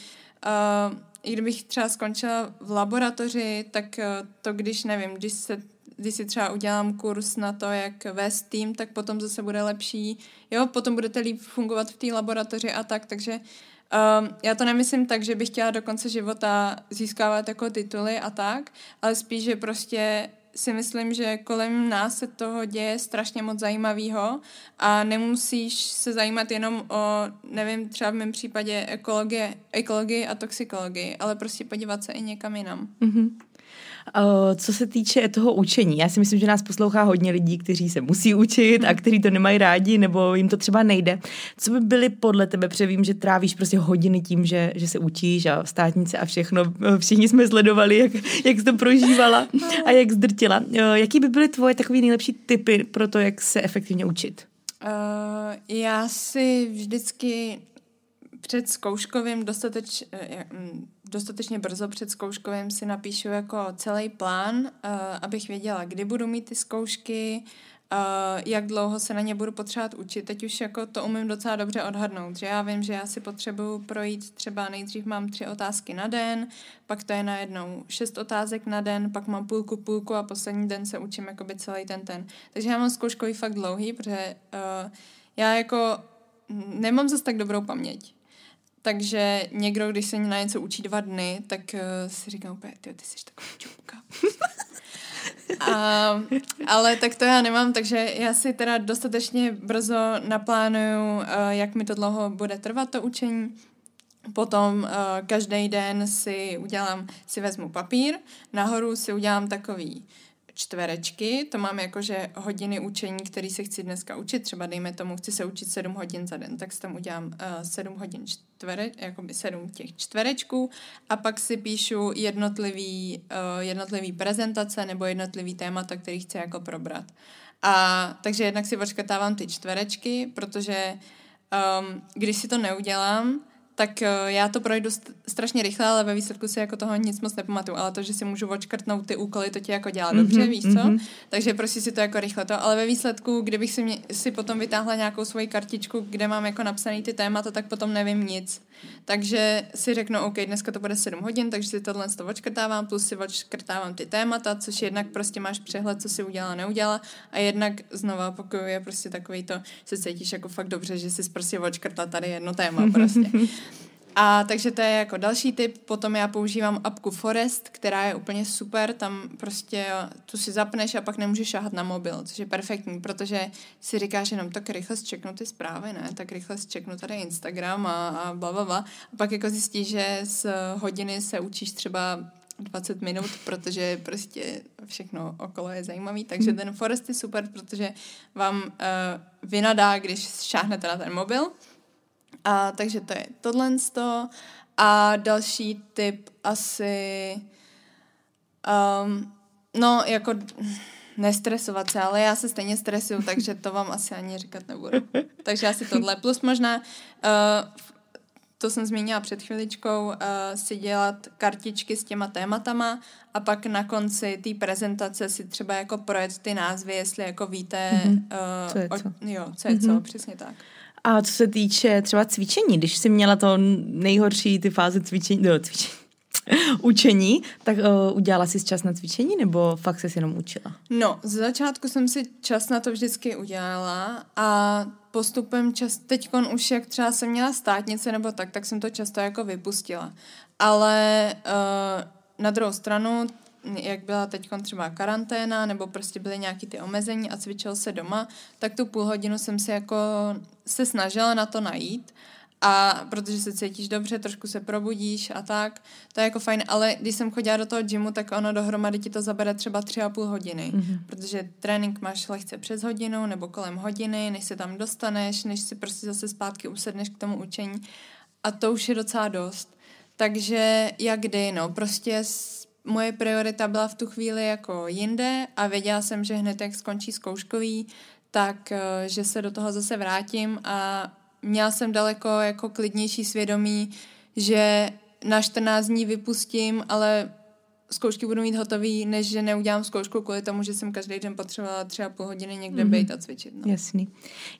Speaker 2: uh, i kdybych třeba skončila v laboratoři, tak uh, to když, nevím, když se když si třeba udělám kurz na to, jak vést tým, tak potom zase bude lepší, jo, potom budete líp fungovat v té laboratoři a tak, takže um, já to nemyslím tak, že bych chtěla do konce života získávat jako tituly a tak, ale spíš, že prostě si myslím, že kolem nás se toho děje strašně moc zajímavého a nemusíš se zajímat jenom o, nevím, třeba v mém případě ekologie, ekologii a toxikologii, ale prostě podívat se i někam jinam. Mm-hmm.
Speaker 1: Uh, co se týče toho učení, já si myslím, že nás poslouchá hodně lidí, kteří se musí učit a kteří to nemají rádi, nebo jim to třeba nejde. Co by byly podle tebe, převím, že trávíš prostě hodiny tím, že, že se učíš a státnice a všechno. Všichni jsme sledovali, jak, jak jsi to prožívala *laughs* a jak zdrtila. Uh, jaký by byly tvoje takové nejlepší typy pro to, jak se efektivně učit?
Speaker 2: Uh, já si vždycky před zkouškovým dostateč, dostatečně brzo před zkouškovým si napíšu jako celý plán, uh, abych věděla, kdy budu mít ty zkoušky, uh, jak dlouho se na ně budu potřebovat učit. Teď už jako to umím docela dobře odhadnout, že já vím, že já si potřebuju projít třeba nejdřív mám tři otázky na den, pak to je najednou šest otázek na den, pak mám půlku půlku a poslední den se učím jakoby celý ten ten. Takže já mám zkouškový fakt dlouhý, protože uh, já jako nemám zase tak dobrou paměť. Takže někdo, když se na něco učí dva dny, tak uh, si říká úplně, ty, jsi taková čupka. *laughs* A, ale tak to já nemám, takže já si teda dostatečně brzo naplánuju, uh, jak mi to dlouho bude trvat to učení. Potom uh, každý den si udělám, si vezmu papír, nahoru si udělám takový čtverečky, to mám jakože hodiny učení, který se chci dneska učit, třeba dejme tomu, chci se učit 7 hodin za den, tak si tam udělám uh, 7 hodin čtvere, jakoby 7 těch čtverečků a pak si píšu jednotlivý, uh, jednotlivý prezentace nebo jednotlivý témata, který chci jako probrat. A takže jednak si očkrtávám ty čtverečky, protože um, když si to neudělám, tak uh, já to projdu st- strašně rychle, ale ve výsledku si jako toho nic moc nepamatuju, ale to, že si můžu odškrtnout ty úkoly, to ti jako dělá mm-hmm, dobře, víš co? Mm-hmm. Takže prostě si to jako rychle to, ale ve výsledku, kdybych si, mě, si potom vytáhla nějakou svoji kartičku, kde mám jako napsaný ty témata, tak potom nevím nic. Takže si řeknu, OK, dneska to bude 7 hodin, takže si tohle to odškrtávám, plus si odškrtávám ty témata, což jednak prostě máš přehled, co si udělala, neudělala a jednak znova pokud je prostě takový to, se cítíš jako fakt dobře, že jsi prostě odškrtla tady jedno téma prostě. *laughs* A takže to je jako další tip. Potom já používám apku Forest, která je úplně super. Tam prostě tu si zapneš a pak nemůžeš šáhat na mobil, což je perfektní, protože si říkáš jenom tak rychle zčeknu ty zprávy, ne? Tak rychle zčeknu tady Instagram a, a bla. A pak jako zjistíš, že z hodiny se učíš třeba 20 minut, protože prostě všechno okolo je zajímavý. Takže ten Forest je super, protože vám uh, vynadá, když šáhnete na ten mobil a takže to je tohle A další tip asi um, no jako nestresovat se, ale já se stejně stresuju, takže to vám asi ani říkat nebudu. *laughs* Takže asi tohle. Plus možná, uh, to jsem zmínila před chviličkou, uh, si dělat kartičky s těma tématama a pak na konci té prezentace si třeba jako projet ty názvy, jestli jako víte, mm-hmm. uh,
Speaker 1: co je co. O,
Speaker 2: jo, co je mm-hmm. co, přesně tak.
Speaker 1: A co se týče třeba cvičení, když jsi měla to nejhorší ty fáze cvičení, no, cvičení *laughs* učení, tak uh, udělala jsi čas na cvičení nebo fakt se jenom učila?
Speaker 2: No, z začátku jsem si čas na to vždycky udělala a postupem čas, teď už jak třeba jsem měla státnice nebo tak, tak jsem to často jako vypustila. Ale uh, na druhou stranu jak byla teď třeba karanténa, nebo prostě byly nějaký ty omezení a cvičil se doma, tak tu půl hodinu jsem si jako se snažila na to najít a protože se cítíš dobře, trošku se probudíš a tak, to je jako fajn, ale když jsem chodila do toho gymu, tak ono dohromady ti to zabere třeba tři a půl hodiny, mm-hmm. protože trénink máš lehce přes hodinu nebo kolem hodiny, než se tam dostaneš, než si prostě zase zpátky usedneš k tomu učení a to už je docela dost. Takže jak kdy, no, prostě moje priorita byla v tu chvíli jako jinde a věděla jsem, že hned jak skončí zkouškový, tak eh, že se do toho zase vrátím a měla jsem daleko jako klidnější svědomí, že na 14 dní vypustím, ale zkoušky budu mít hotový, než že neudělám zkoušku kvůli tomu, že jsem každý den potřebovala třeba půl hodiny někde mm-hmm. být a cvičit. No.
Speaker 1: Jasný.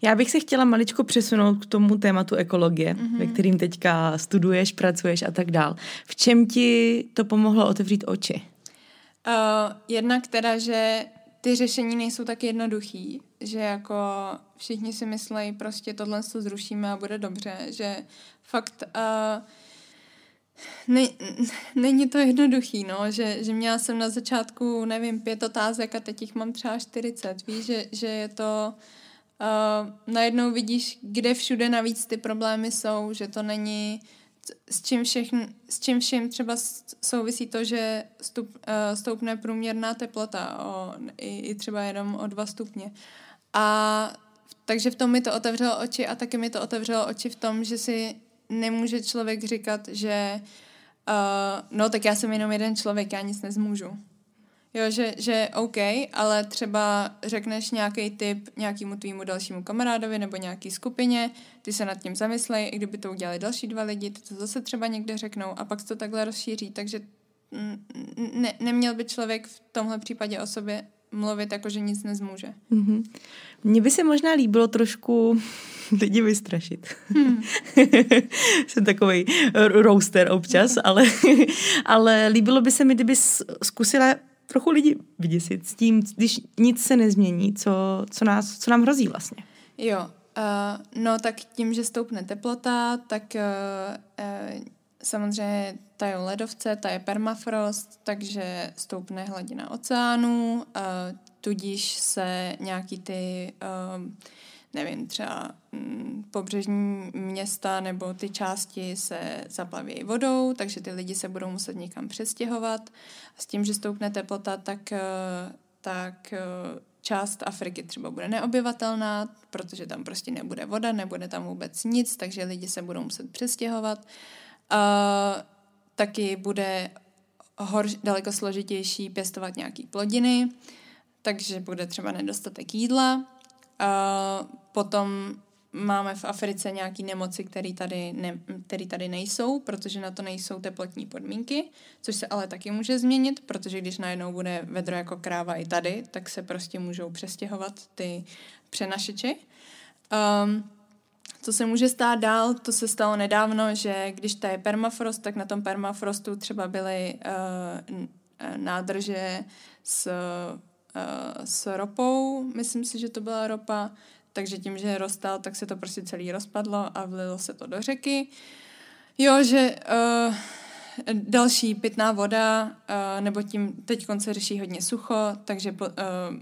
Speaker 1: Já bych se chtěla maličko přesunout k tomu tématu ekologie, mm-hmm. ve kterým teďka studuješ, pracuješ a tak dál. V čem ti to pomohlo otevřít oči?
Speaker 2: Uh, jedna, která, že ty řešení nejsou tak jednoduchý, že jako všichni si myslejí, prostě tohle to zrušíme a bude dobře, že fakt uh, ne, není to jednoduchý, no, že, že měla jsem na začátku, nevím, pět otázek a teď jich mám třeba 40, víš, že, že je to, uh, najednou vidíš, kde všude navíc ty problémy jsou, že to není, s čím, všechn, s čím vším třeba souvisí to, že stup, uh, stoupne průměrná teplota o, i, i třeba jenom o dva stupně. A takže v tom mi to otevřelo oči a taky mi to otevřelo oči v tom, že si nemůže člověk říkat, že uh, no tak já jsem jenom jeden člověk, já nic nezmůžu. Jo, že, že OK, ale třeba řekneš nějaký tip nějakému tvýmu dalšímu kamarádovi nebo nějaký skupině, ty se nad tím zamyslej, i kdyby to udělali další dva lidi, ty to zase třeba někde řeknou a pak to takhle rozšíří, takže ne, neměl by člověk v tomhle případě o sobě mluvit jako, že nic nezmůže.
Speaker 1: Mm-hmm. Mně by se možná líbilo trošku *laughs* lidi vystrašit. Hmm. *laughs* Jsem takový roaster občas, *laughs* ale, ale líbilo by se mi, kdyby zkusila trochu lidi vyděsit s tím, když nic se nezmění, co, co, nás, co nám hrozí vlastně.
Speaker 2: Jo, uh, no tak tím, že stoupne teplota, tak uh, uh, samozřejmě tajou ledovce, ta je permafrost, takže stoupne hladina oceánu, uh, tudíž se nějaký ty, uh, nevím, třeba um, pobřežní města nebo ty části se zaplaví vodou, takže ty lidi se budou muset někam přestěhovat. S tím, že stoupne teplota, tak, uh, tak uh, část Afriky třeba bude neobyvatelná, protože tam prostě nebude voda, nebude tam vůbec nic, takže lidi se budou muset přestěhovat. Taky bude hor, daleko složitější pěstovat nějaký plodiny, takže bude třeba nedostatek jídla. Uh, potom máme v Africe nějaké nemoci, které tady, ne, který tady nejsou, protože na to nejsou teplotní podmínky, což se ale taky může změnit, protože když najednou bude vedro jako kráva i tady, tak se prostě můžou přestěhovat ty přenašeči. Um, co se může stát dál, to se stalo nedávno, že když to je permafrost, tak na tom permafrostu třeba byly uh, nádrže s, uh, s ropou, myslím si, že to byla ropa, takže tím, že rostal, tak se to prostě celý rozpadlo a vlilo se to do řeky. Jo, že uh, Další pitná voda, uh, nebo tím teď se řeší hodně sucho, takže uh,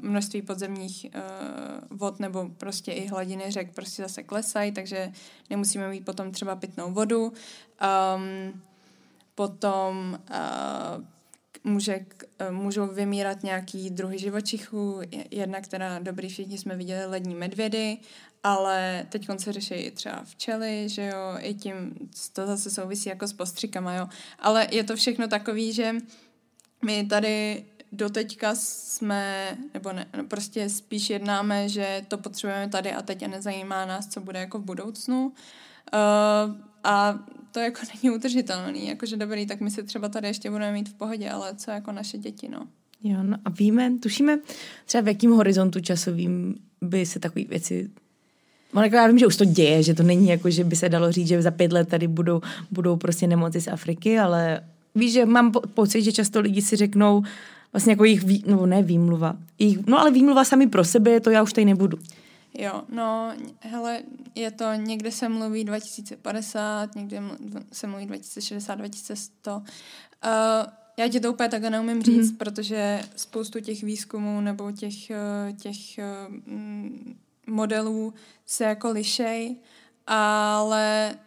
Speaker 2: množství podzemních uh, vod nebo prostě i hladiny řek prostě zase klesají, takže nemusíme mít potom třeba pitnou vodu. Um, potom může, můžou vymírat nějaký druhy živočichů, jedna, která dobrý, všichni jsme viděli lední medvědy, ale teď se řeší i třeba včely, že jo, i tím, to zase souvisí jako s postřikama, jo, ale je to všechno takový, že my tady doteďka jsme, nebo ne, no prostě spíš jednáme, že to potřebujeme tady a teď a nezajímá nás, co bude jako v budoucnu. Uh, a to jako *laughs* není udržitelný, jakože dobrý, tak my si třeba tady ještě budeme mít v pohodě, ale co jako naše děti, no.
Speaker 1: Jo, no a víme, tušíme třeba v jakým horizontu časovým by se takové věci Jako já vím, že už to děje, že to není jako, že by se dalo říct, že za pět let tady budou, budou prostě nemoci z Afriky, ale víš, že mám po- pocit, že často lidi si řeknou vlastně jako jejich, vý, no ne výmluva, jejich, no ale výmluva sami pro sebe, to já už tady nebudu.
Speaker 2: Jo, no, hele, je to, někde se mluví 2050, někde se mluví 2060, 2100. Uh, já ti to úplně takhle neumím říct, mm-hmm. protože spoustu těch výzkumů nebo těch, eh, těch uh, modelů se jako lišej, ale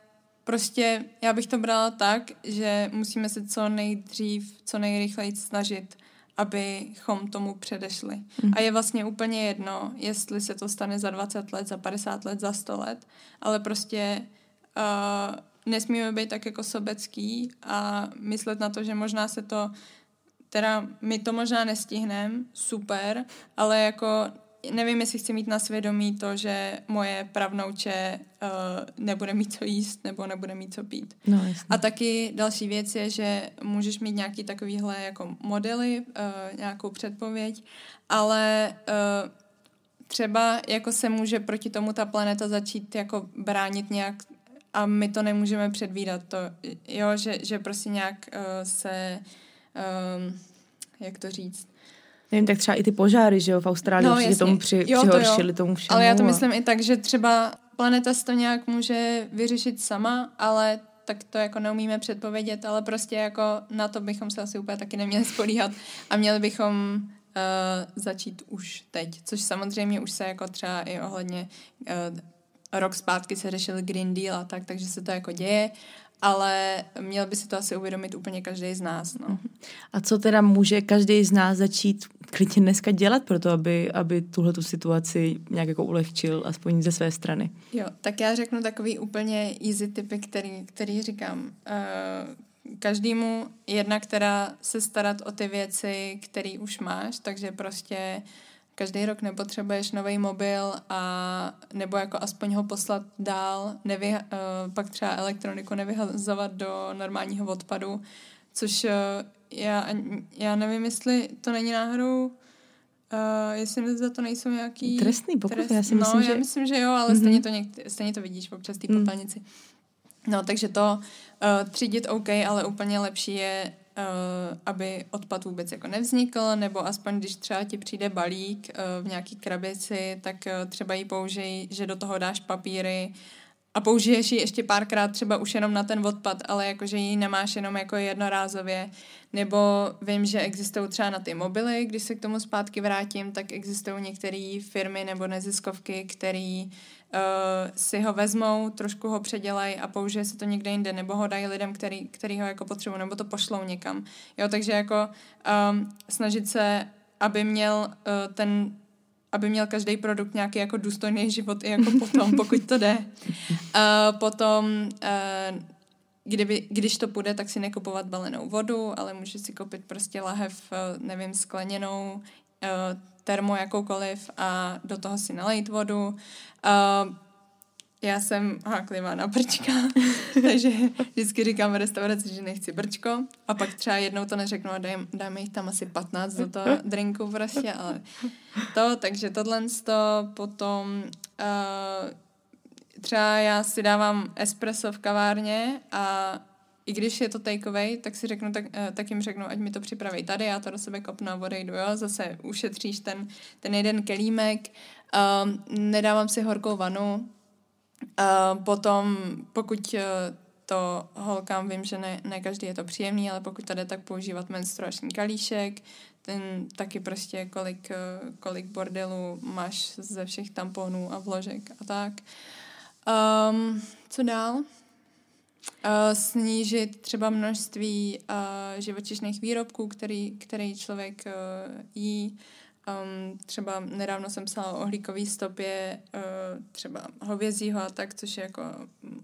Speaker 2: prostě já bych to brala tak, že musíme se co nejdřív, co nejrychleji snažit, abychom tomu předešli. Mm. A je vlastně úplně jedno, jestli se to stane za 20 let, za 50 let, za 100 let, ale prostě uh, nesmíme být tak jako sobecký a myslet na to, že možná se to, teda my to možná nestihneme, super, ale jako nevím, jestli chci mít na svědomí to, že moje pravnouče uh, nebude mít co jíst nebo nebude mít co pít.
Speaker 1: No.
Speaker 2: A taky další věc je, že můžeš mít nějaký takovýhle jako modely, uh, nějakou předpověď, ale uh, třeba jako se může proti tomu ta planeta začít jako bránit nějak a my to nemůžeme předvídat. To, jo, že, že prostě nějak uh, se, um, jak to říct,
Speaker 1: Nevím, tak třeba i ty požáry, že jo, v Austrálii no, určitě tomu při, jo, přihoršili to tomu všemu.
Speaker 2: Ale já to myslím i tak, že třeba planeta to nějak může vyřešit sama, ale tak to jako neumíme předpovědět, ale prostě jako na to bychom se asi úplně taky neměli spolíhat a měli bychom uh, začít už teď, což samozřejmě už se jako třeba i ohledně uh, rok zpátky se řešil Green Deal a tak, takže se to jako děje ale měl by si to asi uvědomit úplně každý z nás. No.
Speaker 1: A co teda může každý z nás začít klidně dneska dělat pro to, aby, aby tuhle tu situaci nějak jako ulehčil, aspoň ze své strany?
Speaker 2: Jo, tak já řeknu takový úplně easy typy, který, který říkám. Uh, každému jedna, která se starat o ty věci, které už máš, takže prostě uh, každý rok nepotřebuješ nový mobil a nebo jako aspoň ho poslat dál, nevy, uh, pak třeba elektroniku nevyhazovat do normálního odpadu, což uh, já, já nevím, jestli to není náhodou Uh, jestli za to nejsou nějaký...
Speaker 1: Trestný pokud, trest...
Speaker 2: já
Speaker 1: si
Speaker 2: myslím,
Speaker 1: no,
Speaker 2: že... já myslím, že jo, ale mm-hmm. stejně, to něk- stejně to vidíš občas té mm. popelnici. No, takže to uh, třídit OK, ale úplně lepší je aby odpad vůbec jako nevznikl, nebo aspoň když třeba ti přijde balík uh, v nějaký krabici, tak uh, třeba ji použij, že do toho dáš papíry a použiješ ji ještě párkrát třeba už jenom na ten odpad, ale jakože ji nemáš jenom jako jednorázově. Nebo vím, že existují třeba na ty mobily, když se k tomu zpátky vrátím, tak existují některé firmy nebo neziskovky, které uh, si ho vezmou, trošku ho předělají a použije se to někde jinde, nebo ho dají lidem, který, který ho jako potřebují, nebo to pošlou někam. Jo, takže jako um, snažit se, aby měl uh, ten aby měl každý produkt nějaký jako důstojný život i jako potom, *laughs* pokud to jde. Uh, potom, uh, kdyby, když to půjde, tak si nekupovat balenou vodu, ale může si koupit prostě lahev, nevím, skleněnou, termo jakoukoliv a do toho si nalejt vodu. Uh, já jsem háklivá na brčka, *laughs* takže vždycky říkám v restauraci, že nechci brčko a pak třeba jednou to neřeknu a dám, dáme jich tam asi 15 do toho *laughs* drinku prostě, ale to, takže tohle to potom uh, třeba já si dávám espresso v kavárně a i když je to takeaway, tak si řeknu, tak, uh, tak jim řeknu, ať mi to připraví tady, já to do sebe kopnu a odejdu, jo, zase ušetříš ten, ten jeden kelímek, uh, nedávám si horkou vanu, Uh, potom, pokud uh, to holkám vím, že ne, ne každý je to příjemný, ale pokud jde, tak používat menstruační kalíšek, ten taky prostě kolik, uh, kolik bordelů máš ze všech tamponů a vložek a tak. Um, co dál? Uh, snížit třeba množství uh, živočišných výrobků, který, který člověk uh, jí. Um, třeba nedávno jsem psala o uhlíkové stopě uh, třeba hovězího a tak, což je jako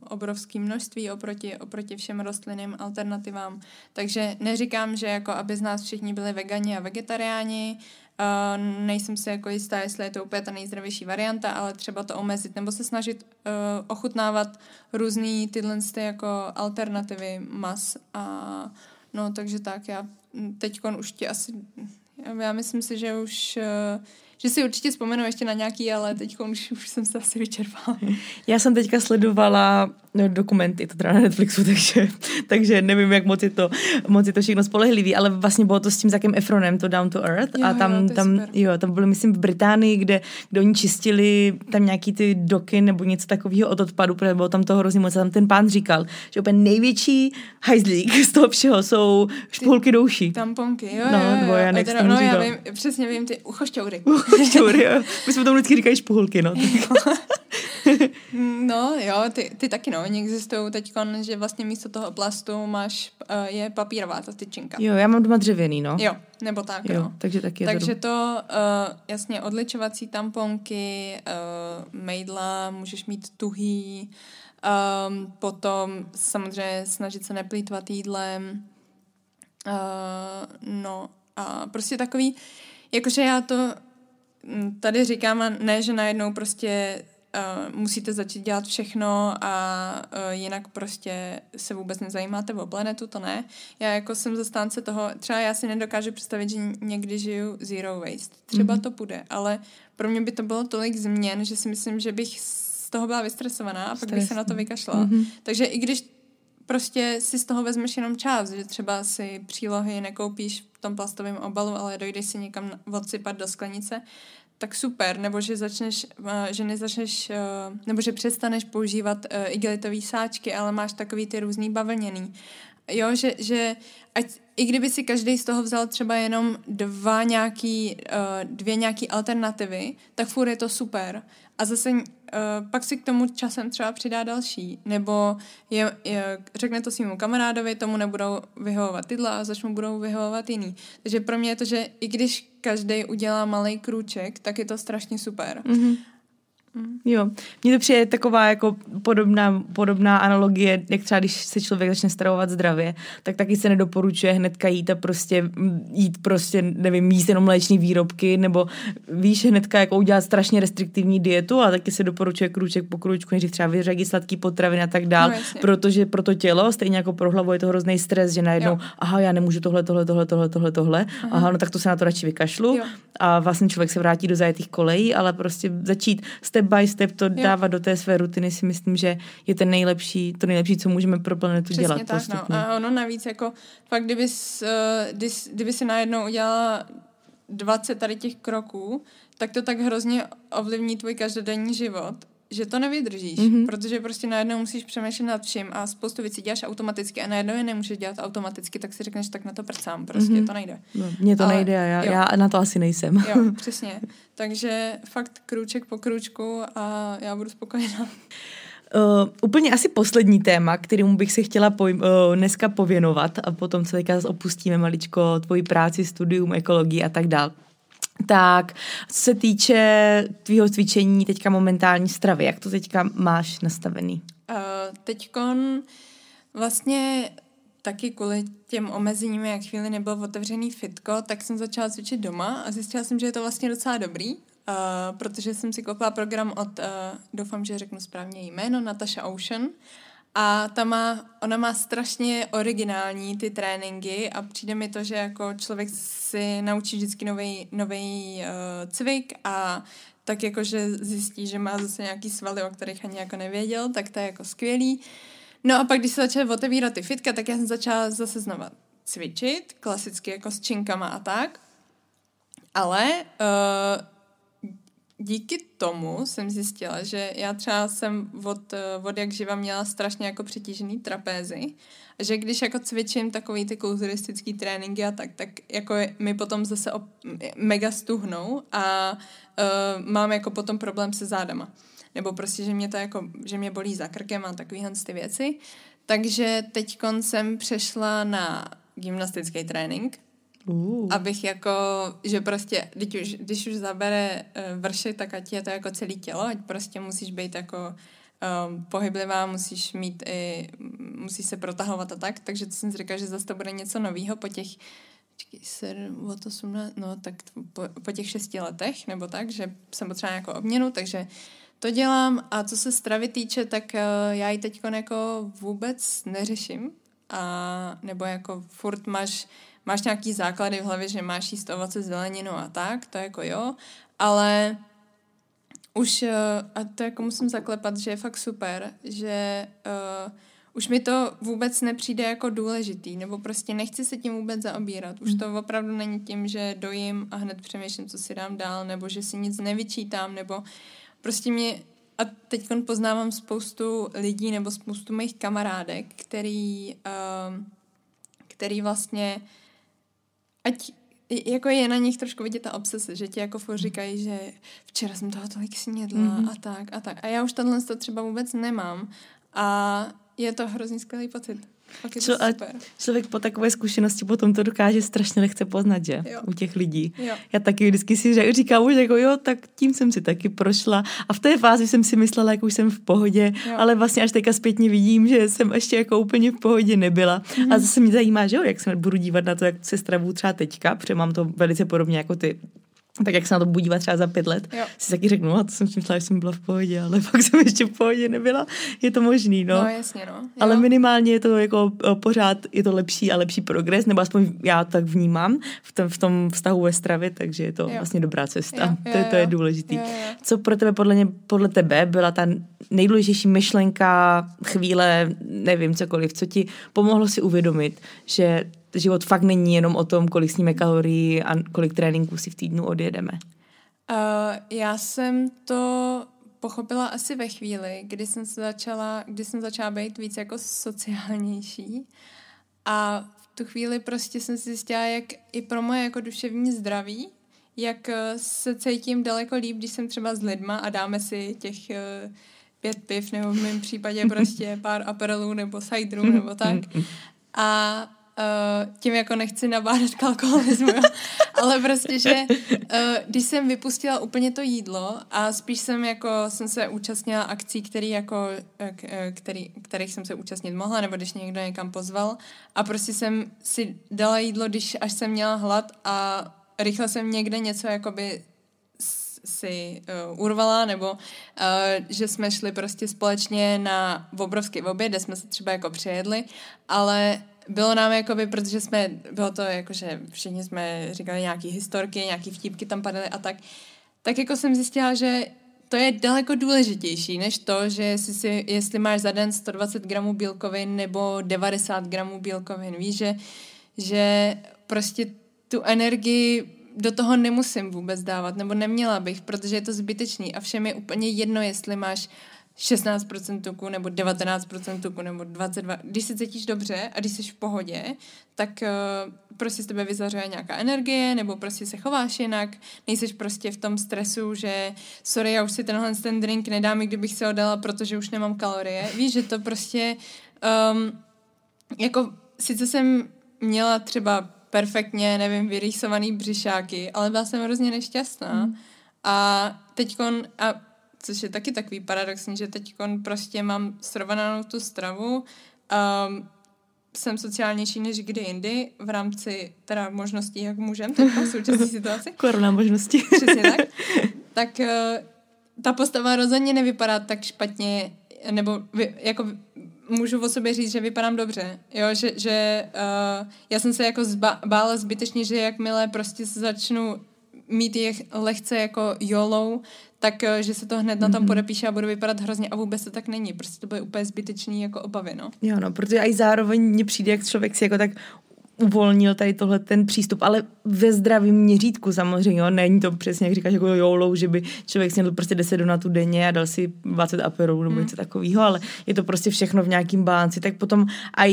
Speaker 2: obrovské množství oproti, oproti všem rostlinným alternativám. Takže neříkám, že jako aby z nás všichni byli vegani a vegetariáni, Uh, nejsem si jako jistá, jestli je to úplně ta nejzdravější varianta, ale třeba to omezit nebo se snažit uh, ochutnávat různý tyhle ty jako alternativy mas a no takže tak, já teď už ti asi já myslím si, že už uh, že si určitě vzpomenu ještě na nějaký, ale teď už, už jsem se asi vyčerpala. *laughs*
Speaker 1: Já jsem teďka sledovala no, dokumenty, to teda na Netflixu, *laughs* takže, takže nevím, jak moc je, to, moc je to všechno spolehlivý, ale vlastně bylo to s tím Zakem Efronem, to Down to Earth
Speaker 2: jo,
Speaker 1: a tam,
Speaker 2: jo,
Speaker 1: tam, jo, tam byly, myslím, v Británii, kde, kde oni čistili tam nějaký ty doky nebo něco takového od odpadu, protože bylo tam to hrozně moc a tam ten pán říkal, že úplně největší hajzlík *laughs* z toho všeho jsou špulky douší.
Speaker 2: Tamponky, jo,
Speaker 1: no,
Speaker 2: jo, jo.
Speaker 1: Já
Speaker 2: teda, no, já vím, přesně vím, ty uchošťoury. *laughs*
Speaker 1: Uchošťoury, jo. My jsme tomu vždycky říkají špuhulky, no.
Speaker 2: no, jo, ty, ty taky, no. Oni existují teď, že vlastně místo toho plastu máš, uh, je papírová ta tyčinka.
Speaker 1: Jo, já mám doma dřevěný, no.
Speaker 2: Jo, nebo tak,
Speaker 1: jo.
Speaker 2: No.
Speaker 1: Takže taky je
Speaker 2: Takže to, uh, jasně, odličovací tamponky, uh, mejdla, můžeš mít tuhý, um, potom samozřejmě snažit se neplýtvat jídlem, uh, no a prostě takový, jakože já to tady říkám, ne, že najednou prostě uh, musíte začít dělat všechno a uh, jinak prostě se vůbec nezajímáte o planetu, to ne. Já jako jsem zastánce toho, třeba já si nedokážu představit, že někdy žiju zero waste. Třeba mm-hmm. to bude, ale pro mě by to bylo tolik změn, že si myslím, že bych z toho byla vystresovaná a pak Stresný. bych se na to vykašlala. Mm-hmm. Takže i když prostě si z toho vezmeš jenom čas, že třeba si přílohy nekoupíš v tom plastovém obalu, ale dojdeš si někam odsypat do sklenice, tak super, nebo že začneš, eh, že nezačneš, eh, nebo že přestaneš používat eh, igelitové sáčky, ale máš takový ty různý bavlněný. Jo, že, že ať, i kdyby si každý z toho vzal třeba jenom dva nějaký, dvě nějaký alternativy, tak furt je to super. A zase uh, pak si k tomu časem třeba přidá další. Nebo je, je, řekne to svýmu kamarádovi, tomu nebudou vyhovovat tyhle a začnou budou vyhovovat jiný. Takže pro mě je to, že i když každý udělá malý krůček, tak je to strašně super. Mm-hmm.
Speaker 1: Mm. Jo, mně to přijde taková jako podobná, podobná analogie, jak třeba když se člověk začne stravovat zdravě, tak taky se nedoporučuje hnedka jít a prostě jít prostě, nevím, jíst jenom mléční výrobky, nebo víš, hnedka jako udělat strašně restriktivní dietu, a taky se doporučuje krůček po krůčku, než třeba vyřadit sladký potraviny a tak dál, no, protože pro to tělo, stejně jako pro hlavu je to hrozný stres, že najednou, jo. aha, já nemůžu tohle, tohle, tohle, tohle, tohle, tohle, aha. aha, no tak to se na to radši vykašlu jo. a vlastně člověk se vrátí do zajetých kolejí, ale prostě začít step by step to jo. dávat do té své rutiny si myslím, že je ten nejlepší, to nejlepší, co můžeme pro planetu Přesně dělat tak, no. postupně.
Speaker 2: No. A ono navíc jako fakt, kdyby, uh, kdyby, kdyby si najednou udělala 20 tady těch kroků, tak to tak hrozně ovlivní tvůj každodenní život, že to nevydržíš, mm-hmm. protože prostě najednou musíš přemýšlet nad vším a spoustu věcí děláš automaticky a najednou je nemůžeš dělat automaticky, tak si řekneš, tak na to prcám, prostě mm-hmm. to nejde.
Speaker 1: No, mně to Ale, nejde a já, já na to asi nejsem.
Speaker 2: Jo, *laughs* přesně. Takže fakt krůček po krůčku a já budu spokojená.
Speaker 1: Uh, úplně asi poslední téma, kterému bych se chtěla poj- uh, dneska pověnovat a potom co teďka opustíme maličko tvoji práci, studium, ekologii a tak dál. Tak, co se týče tvýho cvičení teďka momentální stravy, jak to teďka máš nastavený?
Speaker 2: Uh, teďkon vlastně taky kvůli těm omezením, jak chvíli nebyl otevřený fitko, tak jsem začala cvičit doma a zjistila jsem, že je to vlastně docela dobrý, uh, protože jsem si koupila program od, uh, doufám, že řeknu správně jméno, Natasha Ocean a ta má, ona má strašně originální ty tréninky a přijde mi to, že jako člověk si naučí vždycky nový uh, cvik a tak jako, že zjistí, že má zase nějaký svaly, o kterých ani jako nevěděl, tak to je jako skvělý. No a pak, když se začaly otevírat ty fitka, tak já jsem začala zase znova cvičit, klasicky jako s činkama a tak. Ale uh, díky tomu jsem zjistila, že já třeba jsem od, od jak živa měla strašně jako přetížený trapézy a že když jako cvičím takový ty kulturistický tréninky a tak, tak jako mi potom zase op, mega stuhnou a uh, mám jako potom problém se zádama. Nebo prostě, že mě to jako, že mě bolí za krkem a takovýhle ty věci. Takže teď jsem přešla na gymnastický trénink, Uh. Abych jako, že prostě, když už, když už zabere uh, vrši, tak ať je to jako celé tělo, ať prostě musíš být jako um, pohyblivá, musíš mít i, musíš se protahovat a tak, takže to jsem si říkala, že zase to bude něco nového po těch Čekaj, 7, od 18, no tak po, po těch šesti letech, nebo tak, že jsem potřeba jako obměnu, takže to dělám a co se stravy týče, tak uh, já ji teď jako vůbec neřeším a nebo jako furt máš máš nějaký základy v hlavě, že máš jíst ovoce, zeleninu a tak, to jako jo, ale už, eh, a to jako musím zaklepat, že je fakt super, že uh, už mi to vůbec nepřijde jako důležitý, nebo prostě nechci se tím vůbec zaobírat. Už hmm. to opravdu není tím, že dojím a hned přemýšlím, co si dám dál, nebo že si nic nevyčítám, nebo prostě mě a teď poznávám spoustu lidí nebo spoustu mých kamarádek, který, uh, který vlastně ať jako je na nich trošku vidět ta obsese, že ti jako furt říkají, že včera jsem toho tolik snědla mm-hmm. a tak a tak. A já už tohle to třeba vůbec nemám. A je to hrozně skvělý pocit.
Speaker 1: Člo, a člověk po takové zkušenosti potom to dokáže strašně lehce poznat, že? Jo. U těch lidí. Jo. Já taky vždycky si říkám už jako jo, tak tím jsem si taky prošla. A v té fázi jsem si myslela, jak už jsem v pohodě, jo. ale vlastně až teďka zpětně vidím, že jsem ještě jako úplně v pohodě nebyla. Mm. A zase mě zajímá, že jo, jak se budu dívat na to, jak se stravu třeba teďka, protože mám to velice podobně jako ty tak jak se na to budu dívat třeba za pět let,
Speaker 2: Jo.
Speaker 1: si taky řeknu, no, to jsem si myslela, že jsem byla v pohodě, ale *laughs* fakt jsem ještě v pohodě nebyla. Je to možný, no.
Speaker 2: No, jasně, no. Jo.
Speaker 1: Ale minimálně je to jako eh, pořád, je to lepší a lepší progres, nebo aspoň já tak vnímám v tom, v tom vztahu ve stravě, takže je to
Speaker 2: Jo.
Speaker 1: vlastně dobrá cesta.
Speaker 2: Jo, jo,
Speaker 1: to, je, to je důležitý.
Speaker 2: Jo, jo.
Speaker 1: Co pro tebe, podle, mě, podle tebe, byla ta nejdůležitější myšlenka, chvíle, nevím, cokoliv, co ti pomohlo si uvědomit, že život fakt není jenom o tom, kolik sníme kalorií a kolik tréninků si v týdnu odjedeme.
Speaker 2: Uh, já jsem to pochopila asi ve chvíli, kdy jsem se začala, kdy jsem začala být víc jako sociálnější a v tu chvíli prostě jsem si zjistila, jak i pro moje jako duševní zdraví, jak eh, se cítím daleko líp, když jsem třeba s lidma a dáme si těch eh, pět piv, nebo v mém případě *laughs* prostě pár aperelů nebo ciderů nebo tak. *laughs* A uh, tím jako nechci nabádat k alkoholismu, jo. *laughs* ale prostě, že uh, když jsem vypustila úplně to jídlo a spíš jsem jako, jsem se účastnila akcí, který jako, eh, k- který, kterých jsem se účastnit mohla, nebo když mě někdo někam pozval a prostě jsem si dala jídlo, když až jsem měla hlad a rychle jsem někde něco jakoby si uh, urvala, nebo uh, že jsme šli prostě společně na obrovský oběd, kde jsme se třeba jako přejedli, ale bylo nám jakoby, protože jsme, bylo to jako, že všichni jsme říkali nějaký historky, nějaký vtípky tam padaly a tak, tak jako jsem zjistila, že to je daleko důležitější, než to, že jestli, si, jestli máš za den 120 gramů bílkovin nebo 90 gramů bílkovin. Víš, že, že prostě tu energii do toho nemusím vůbec dávat, nebo neměla bych, protože je to zbytečný a všem je úplně jedno, jestli máš 16% tuku, nebo 19% tuku, nebo 22%. Když se cítíš dobře a když jsi v pohodě, tak uh, prostě z tebe vyzařuje nějaká energie, nebo prostě se chováš jinak, nejseš prostě v tom stresu, že sorry, já už si tenhle ten drink nedám, i kdybych se ho dala, protože už nemám kalorie. Víš, že to prostě um, jako sice jsem měla třeba perfektně, nevím, vyrýsovaný břišáky, ale byla jsem hrozně nešťastná. Mm. A teďkon, a což je taky takový paradoxní, že teďkon prostě mám srovnanou tu stravu, um, jsem sociálnější než kdy jindy v rámci teda možností, jak můžem teď v současné situaci. *laughs*
Speaker 1: Korona možnosti. *laughs*
Speaker 2: Přesně tak. Tak uh, ta postava rozhodně nevypadá tak špatně, nebo vy, jako můžu o sobě říct, že vypadám dobře, jo, že, že uh, já jsem se jako zba, bála zbytečně, že jakmile prostě se začnu mít je lehce jako YOLO, tak eh, že se to hned na tom
Speaker 1: Mhm.
Speaker 2: podepíše a budu vypadat hrozně a vůbec to tak není. Prostě to bude úplně zbytečný jako obavy, no.
Speaker 1: Jo, no, protože i zároveň mně přijde, jak člověk si jako tak uvolnil tady tohle ten přístup, ale ve zdravém měřítku samozřejmě, jo, není to přesně, jak říkáš, jako joulou, že by člověk snědl prostě 10 donatů denně a dal si 20 aperolů nebo
Speaker 2: Hmm.
Speaker 1: něco takového, ale je to prostě všechno v nějakým balanci, tak potom a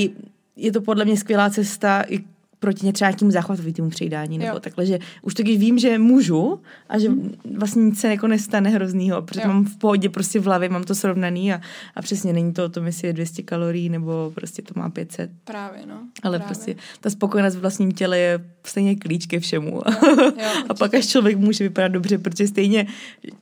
Speaker 1: je to podle mě skvělá cesta i proti ně- třeba nějakému záchvatovitému přejídání, nebo
Speaker 2: Jo.
Speaker 1: takhle, že už to když vím, že můžu a že vlastně nic se jako nestane hroznýho, protože
Speaker 2: Jo.
Speaker 1: mám v pohodě prostě v hlavě, mám to srovnaný a, a přesně není to o tom, jestli je 200 kalorií nebo prostě to má 500.
Speaker 2: Právě, no.
Speaker 1: Ale
Speaker 2: Právě.
Speaker 1: prostě ta spokojenost v vlastním těle je stejně klíč ke všemu.
Speaker 2: jo, *laughs*
Speaker 1: a pak až člověk může vypadat dobře, protože stejně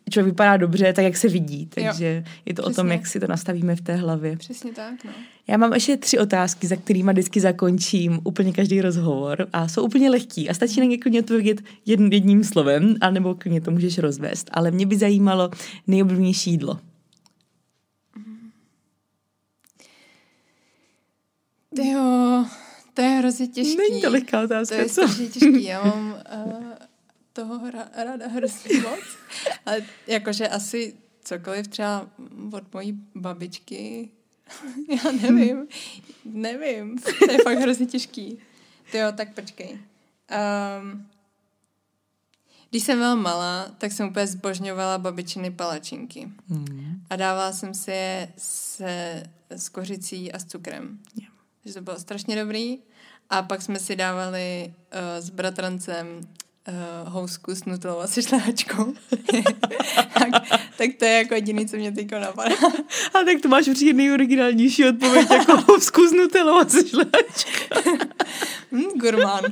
Speaker 1: člověk vypadá dobře tak, jak se vidí. Takže je to o tom,
Speaker 2: Přesně.
Speaker 1: jak si to nastavíme v té hlavě.
Speaker 2: Přesně tak, no.
Speaker 1: Já mám ještě tři otázky, za kterými vždycky zakončím úplně každý rozhovor a jsou úplně lehký a stačí na ně klidně odpovědět jedn, jedním slovem, anebo klidně to můžeš rozvést. Ale mě by zajímalo nejoblíbenější jídlo.
Speaker 2: Jo, to je hrozně těžký.
Speaker 1: Není to lehká
Speaker 2: To
Speaker 1: otázka,
Speaker 2: je
Speaker 1: co?
Speaker 2: strašně těžký. Já mám uh, toho ráda hrozně *laughs* moc. Ale jakože asi cokoliv třeba od mojí babičky, *laughs* já nevím, nevím. To je fakt hrozně těžký. Ty jo, tak počkej. Um, když jsem byla malá, tak jsem úplně zbožňovala babičiny palačinky.
Speaker 1: Hmm.
Speaker 2: A dávala jsem si je se, s kořicí a s cukrem.
Speaker 1: Jo.
Speaker 2: Takže to bylo strašně dobrý. A pak jsme si dávali uh, s bratrancem uh, housku s nutelou a se šlehačkou. *laughs* tak, tak to je jako jediný, co mě teďko napadá.
Speaker 1: A tak to máš určitě nejoriginálnější odpověď, jako *laughs* housku s nutelou a se šlehačkou. *laughs*
Speaker 2: hm, gurmán.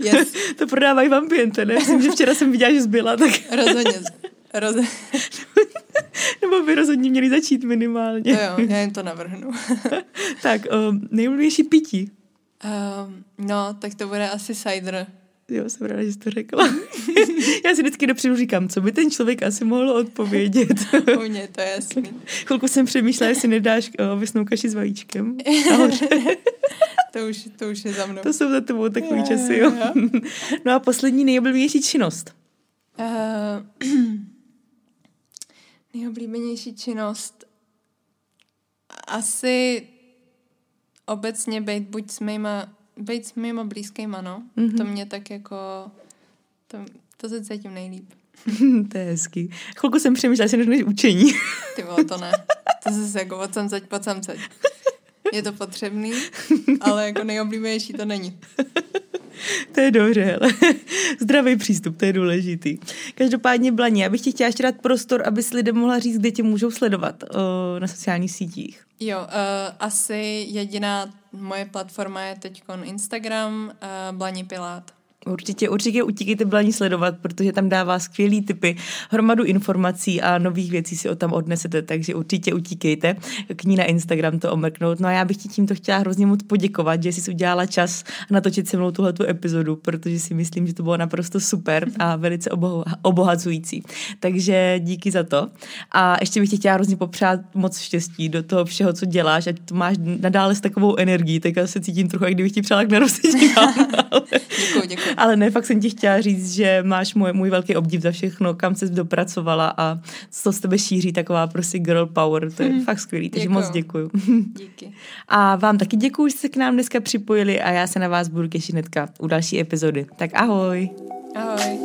Speaker 2: Yes,
Speaker 1: To prodávají v ambiente, ne? Myslím, že včera jsem viděla, že zbyla, tak
Speaker 2: rozhodně. Rozhodně.
Speaker 1: nebo by rozhodně měli začít
Speaker 2: To
Speaker 1: minimálně.
Speaker 2: jo, já jim to navrhnu.
Speaker 1: tak, um, nejoblíbenější pití.
Speaker 2: Um, no, tak to bude asi cider.
Speaker 1: Jo, jsem ráda, že jsi to řekla. *laughs* Já si vždycky dopředu říkám, co by ten člověk asi mohl odpovědět. *laughs*
Speaker 2: U mě to je jasný.
Speaker 1: Chvilku jsem přemýšlela, jestli nedáš ovesnou kaši s vajíčkem. *laughs*
Speaker 2: to, už, to už je za mnou.
Speaker 1: To jsou za tebou takový jo, časy, jo. jo. no a poslední nejoblíbenější činnost. Uh, *clears throat*
Speaker 2: nejoblíbenější činnost asi obecně být buď s mýma, být s mýma blízkýma, no. Mm-hmm. To mě tak jako, to, to se cítím nejlíp. *laughs*
Speaker 1: to je hezký. Chvilku jsem přemýšlela, jestli než učení. *laughs*
Speaker 2: Ty vole, to ne. To zase jako od samceť po samceť. Je to potřebný, ale jako nejoblíbenější to není. *laughs*
Speaker 1: to je dobře, ale zdravý přístup, to je důležitý. Každopádně, Blaní, já bych ti chtěla ještě dát prostor, aby si lidem mohla říct, kde tě můžou sledovat o, na sociálních sítích.
Speaker 2: Jo, uh, asi jediná moje platforma je teď Instagram, uh, Blaní Pilát.
Speaker 1: Určitě, určitě utíkejte Blaní sledovat, protože tam dává skvělý typy, hromadu informací a nových věcí si o tam odnesete, takže určitě utíkejte k ní na Instagram to omrknout. No a já bych ti tímto chtěla hrozně moc poděkovat, že jsi udělala čas natočit se mnou tuhle epizodu, protože si myslím, že to bylo naprosto super a velice oboha- obohacující. Takže díky za to. A ještě bych ti chtěla hrozně popřát moc štěstí do toho všeho, co děláš, ať to máš nadále s takovou energií, tak já se cítím trochu, jak kdybych ti přála k narozeninám. *laughs*
Speaker 2: děkuji, děkuji.
Speaker 1: Ale ne, fakt jsem ti chtěla říct, že máš můj, můj velký obdiv za všechno, kam se dopracovala a co z tebe šíří taková prostě girl power. To je hmm. fakt skvělý, takže moc děkuju.
Speaker 2: Díky. *laughs*
Speaker 1: A vám taky děkuji, že jste k nám dneska připojili a já se na vás budu těšit hnedka u další epizody. Tak ahoj.
Speaker 2: Ahoj.